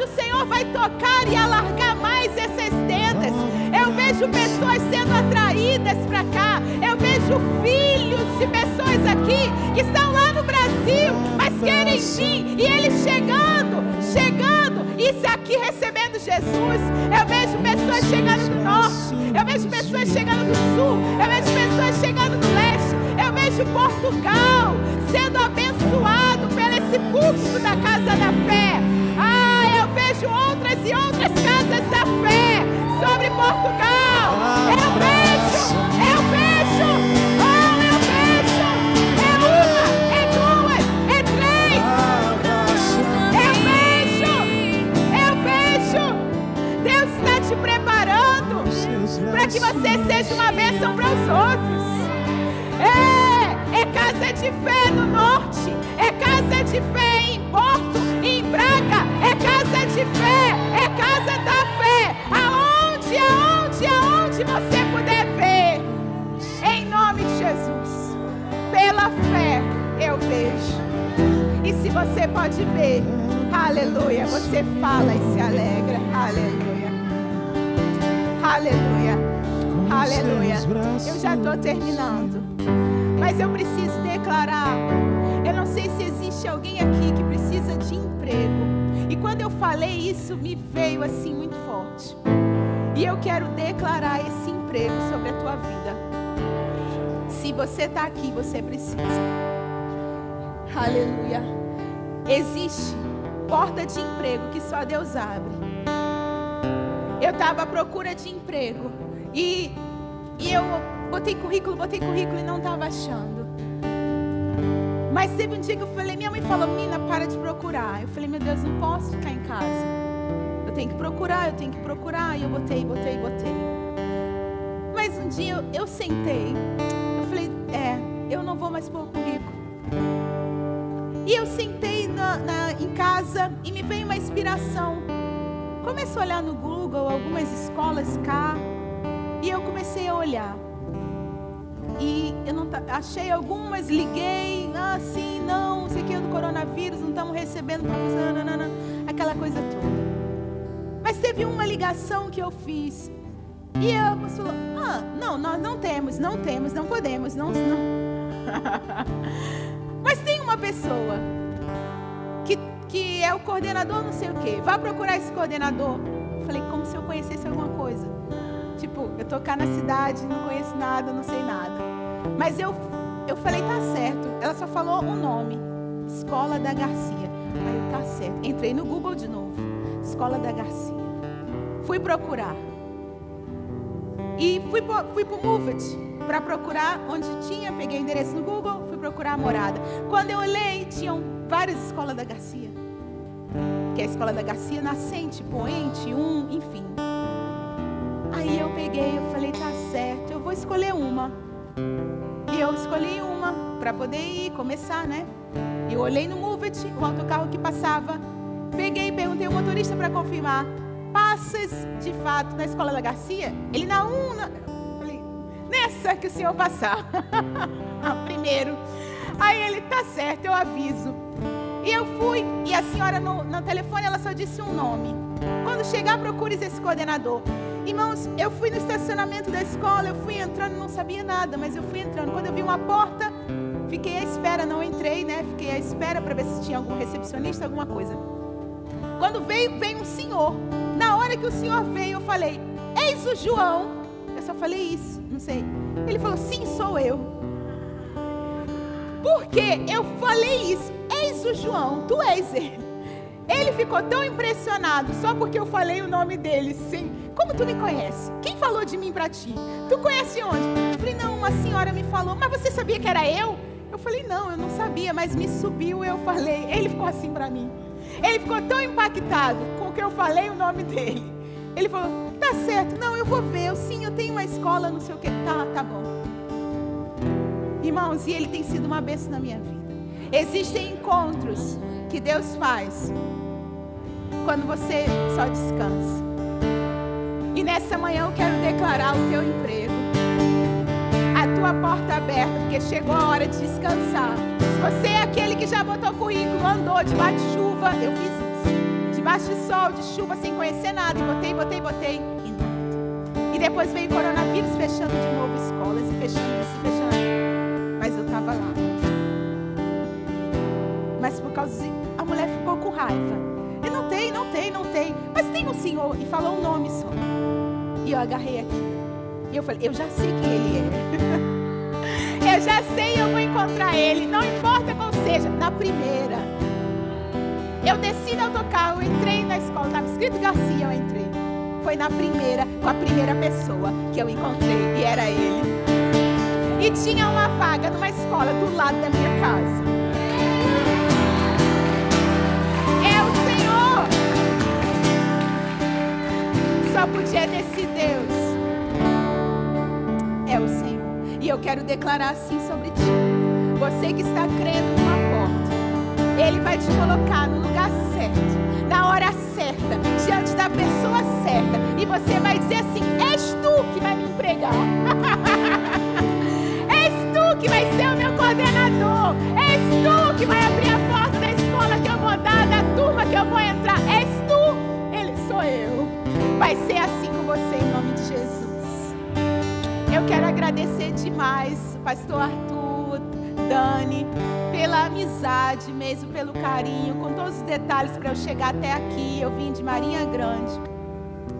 aonde o Senhor vai tocar e alargar mais essas tendas. Eu vejo pessoas sendo atraídas para cá. Eu vejo filhos de pessoas aqui que estão lá no Brasil, mas querem vir e eles chegando, chegando e se aqui recebendo Jesus. Eu vejo pessoas chegando do norte, eu vejo pessoas chegando do sul, eu vejo pessoas chegando do leste, eu vejo Portugal sendo abençoado pelo esse da casa da fé. Vejo outras e outras casas da fé sobre Portugal. Eu vejo, eu vejo, oh, eu vejo. É uma, é duas, é três. Eu vejo, eu vejo. Deus está te preparando para que você seja uma bênção para os outros. É, é casa de fé no norte, é casa de fé em Porto, é casa de fé, é casa da fé. Aonde, aonde, aonde você puder ver, em nome de Jesus, pela fé eu vejo. E se você pode ver, aleluia, você fala e se alegra, aleluia, aleluia, aleluia. Eu já estou terminando, mas eu preciso declarar. Eu não sei se existe alguém aqui que precisa de emprego, quando eu falei isso, me veio assim muito forte. E eu quero declarar esse emprego sobre a tua vida. Se você está aqui, você precisa. Aleluia. Existe porta de emprego que só Deus abre. Eu estava à procura de emprego e, e eu botei currículo, botei currículo e não estava achando. Mas teve um dia que eu falei, minha mãe falou, menina, para de procurar. Eu falei, meu Deus, não posso ficar em casa. Eu tenho que procurar, eu tenho que procurar. E eu botei, botei, botei. Mas um dia eu, eu sentei, eu falei, é, eu não vou mais pôr o currículo. E eu sentei na, na, em casa e me veio uma inspiração. Comecei a olhar no Google algumas escolas cá. E eu comecei a olhar. E eu não achei algumas, liguei, ah, sim, não, sei que é do coronavírus, não estamos recebendo professor, não, aquela coisa toda. Mas teve uma ligação que eu fiz. E moça falou: Ah, não, nós não temos, não temos, não podemos, não. não. Mas tem uma pessoa que, que é o coordenador, não sei o quê. Vá procurar esse coordenador. Eu falei, como se eu conhecesse alguma coisa. Tipo, eu tô cá na cidade, não conheço nada, não sei nada. Mas eu, eu falei, tá certo. Ela só falou um nome: Escola da Garcia. Aí eu, tá certo. Entrei no Google de novo: Escola da Garcia. Fui procurar. E fui, fui pro Movet para procurar onde tinha. Peguei o endereço no Google, fui procurar a morada. Quando eu olhei, tinham várias escolas da Garcia. Que é a escola da Garcia Nascente, Poente, Um, enfim. Aí eu peguei, eu falei, tá certo, eu vou escolher uma. E eu escolhi uma para poder ir, começar, né? Eu olhei no Movet, o autocarro que passava. Peguei e perguntei ao motorista para confirmar. Passas de fato na escola da Garcia? Ele na uma. Falei, nessa que o senhor passar. Primeiro. Aí ele, tá certo, eu aviso. E eu fui, e a senhora no, no telefone ela só disse um nome. Quando chegar, procure esse coordenador. Irmãos, eu fui no estacionamento da escola, eu fui entrando, não sabia nada, mas eu fui entrando. Quando eu vi uma porta, fiquei à espera, não entrei, né? Fiquei à espera para ver se tinha algum recepcionista, alguma coisa. Quando veio, veio um senhor. Na hora que o senhor veio, eu falei: Eis o João. Eu só falei isso, não sei. Ele falou: Sim, sou eu. Porque eu falei isso. Eis o João, tu és ele. Ele ficou tão impressionado só porque eu falei o nome dele, sim. Como tu me conhece? Quem falou de mim para ti? Tu conhece onde? Eu falei, não, uma senhora me falou, mas você sabia que era eu? Eu falei, não, eu não sabia, mas me subiu, eu falei. Ele ficou assim para mim. Ele ficou tão impactado com o que eu falei o nome dele. Ele falou, tá certo, não, eu vou ver. Eu, sim, eu tenho uma escola, não sei o que. Tá, tá bom. Irmãos, e ele tem sido uma bênção na minha vida. Existem encontros que Deus faz quando você só descansa. E nessa manhã eu quero declarar o teu emprego, a tua porta aberta, porque chegou a hora de descansar. Se você é aquele que já botou currículo, andou debaixo de chuva, eu fiz isso. Debaixo de sol, de chuva, sem conhecer nada, e botei, botei, botei, e nada. E depois veio o coronavírus fechando de novo escolas, e fechando isso, fechando. Senhor. E falou um nome só. E eu agarrei aqui. E eu falei, eu já sei quem ele é. eu já sei, eu vou encontrar ele. Não importa qual seja. Na primeira. Eu desci no autocarro, eu entrei na escola. Estava escrito Garcia, eu entrei. Foi na primeira, com a primeira pessoa que eu encontrei. E era ele. E tinha uma vaga numa escola do lado da minha casa. Só podia desse Deus é o Senhor. E eu quero declarar assim sobre ti. Você que está crendo numa porta, Ele vai te colocar no lugar certo, na hora certa, diante da pessoa certa. E você vai dizer assim: És tu que vai me empregar. És tu que vai ser o meu coordenador. És tu que vai abrir a porta da escola que eu vou dar, da turma que eu vou entrar. És Vai ser assim com você em nome de Jesus. Eu quero agradecer demais, Pastor Arthur, Dani, pela amizade, mesmo pelo carinho, com todos os detalhes para eu chegar até aqui. Eu vim de Marinha Grande.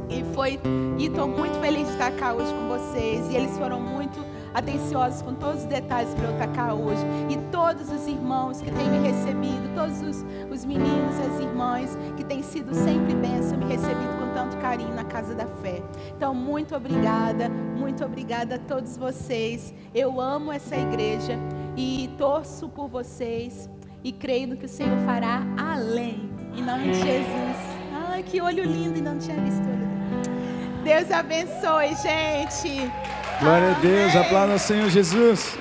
E foi e estou muito feliz de estar cá hoje com vocês. E eles foram muito atenciosos com todos os detalhes para eu cá hoje. E todos os irmãos que têm me recebido, todos os, os meninos e as irmãs que têm sido sempre bênção, me recebido com tanto carinho na casa da fé. Então, muito obrigada, muito obrigada a todos vocês. Eu amo essa igreja e torço por vocês e creio no que o Senhor fará além. Em nome de Jesus. Ai, que olho lindo, ainda não tinha visto. Deus abençoe, gente. Glória a Deus, aplauda ao Senhor Jesus.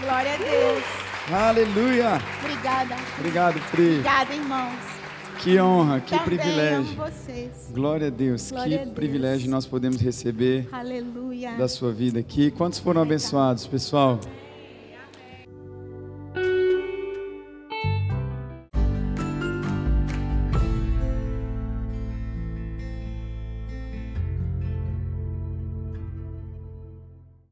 Glória a Deus. Aleluia. Obrigada. Obrigado, Pri. Obrigada, irmãos. Que honra, que Também privilégio. amo vocês. Glória a Deus, Glória que a Deus. privilégio nós podemos receber Aleluia. da sua vida aqui. Quantos foram abençoados, pessoal?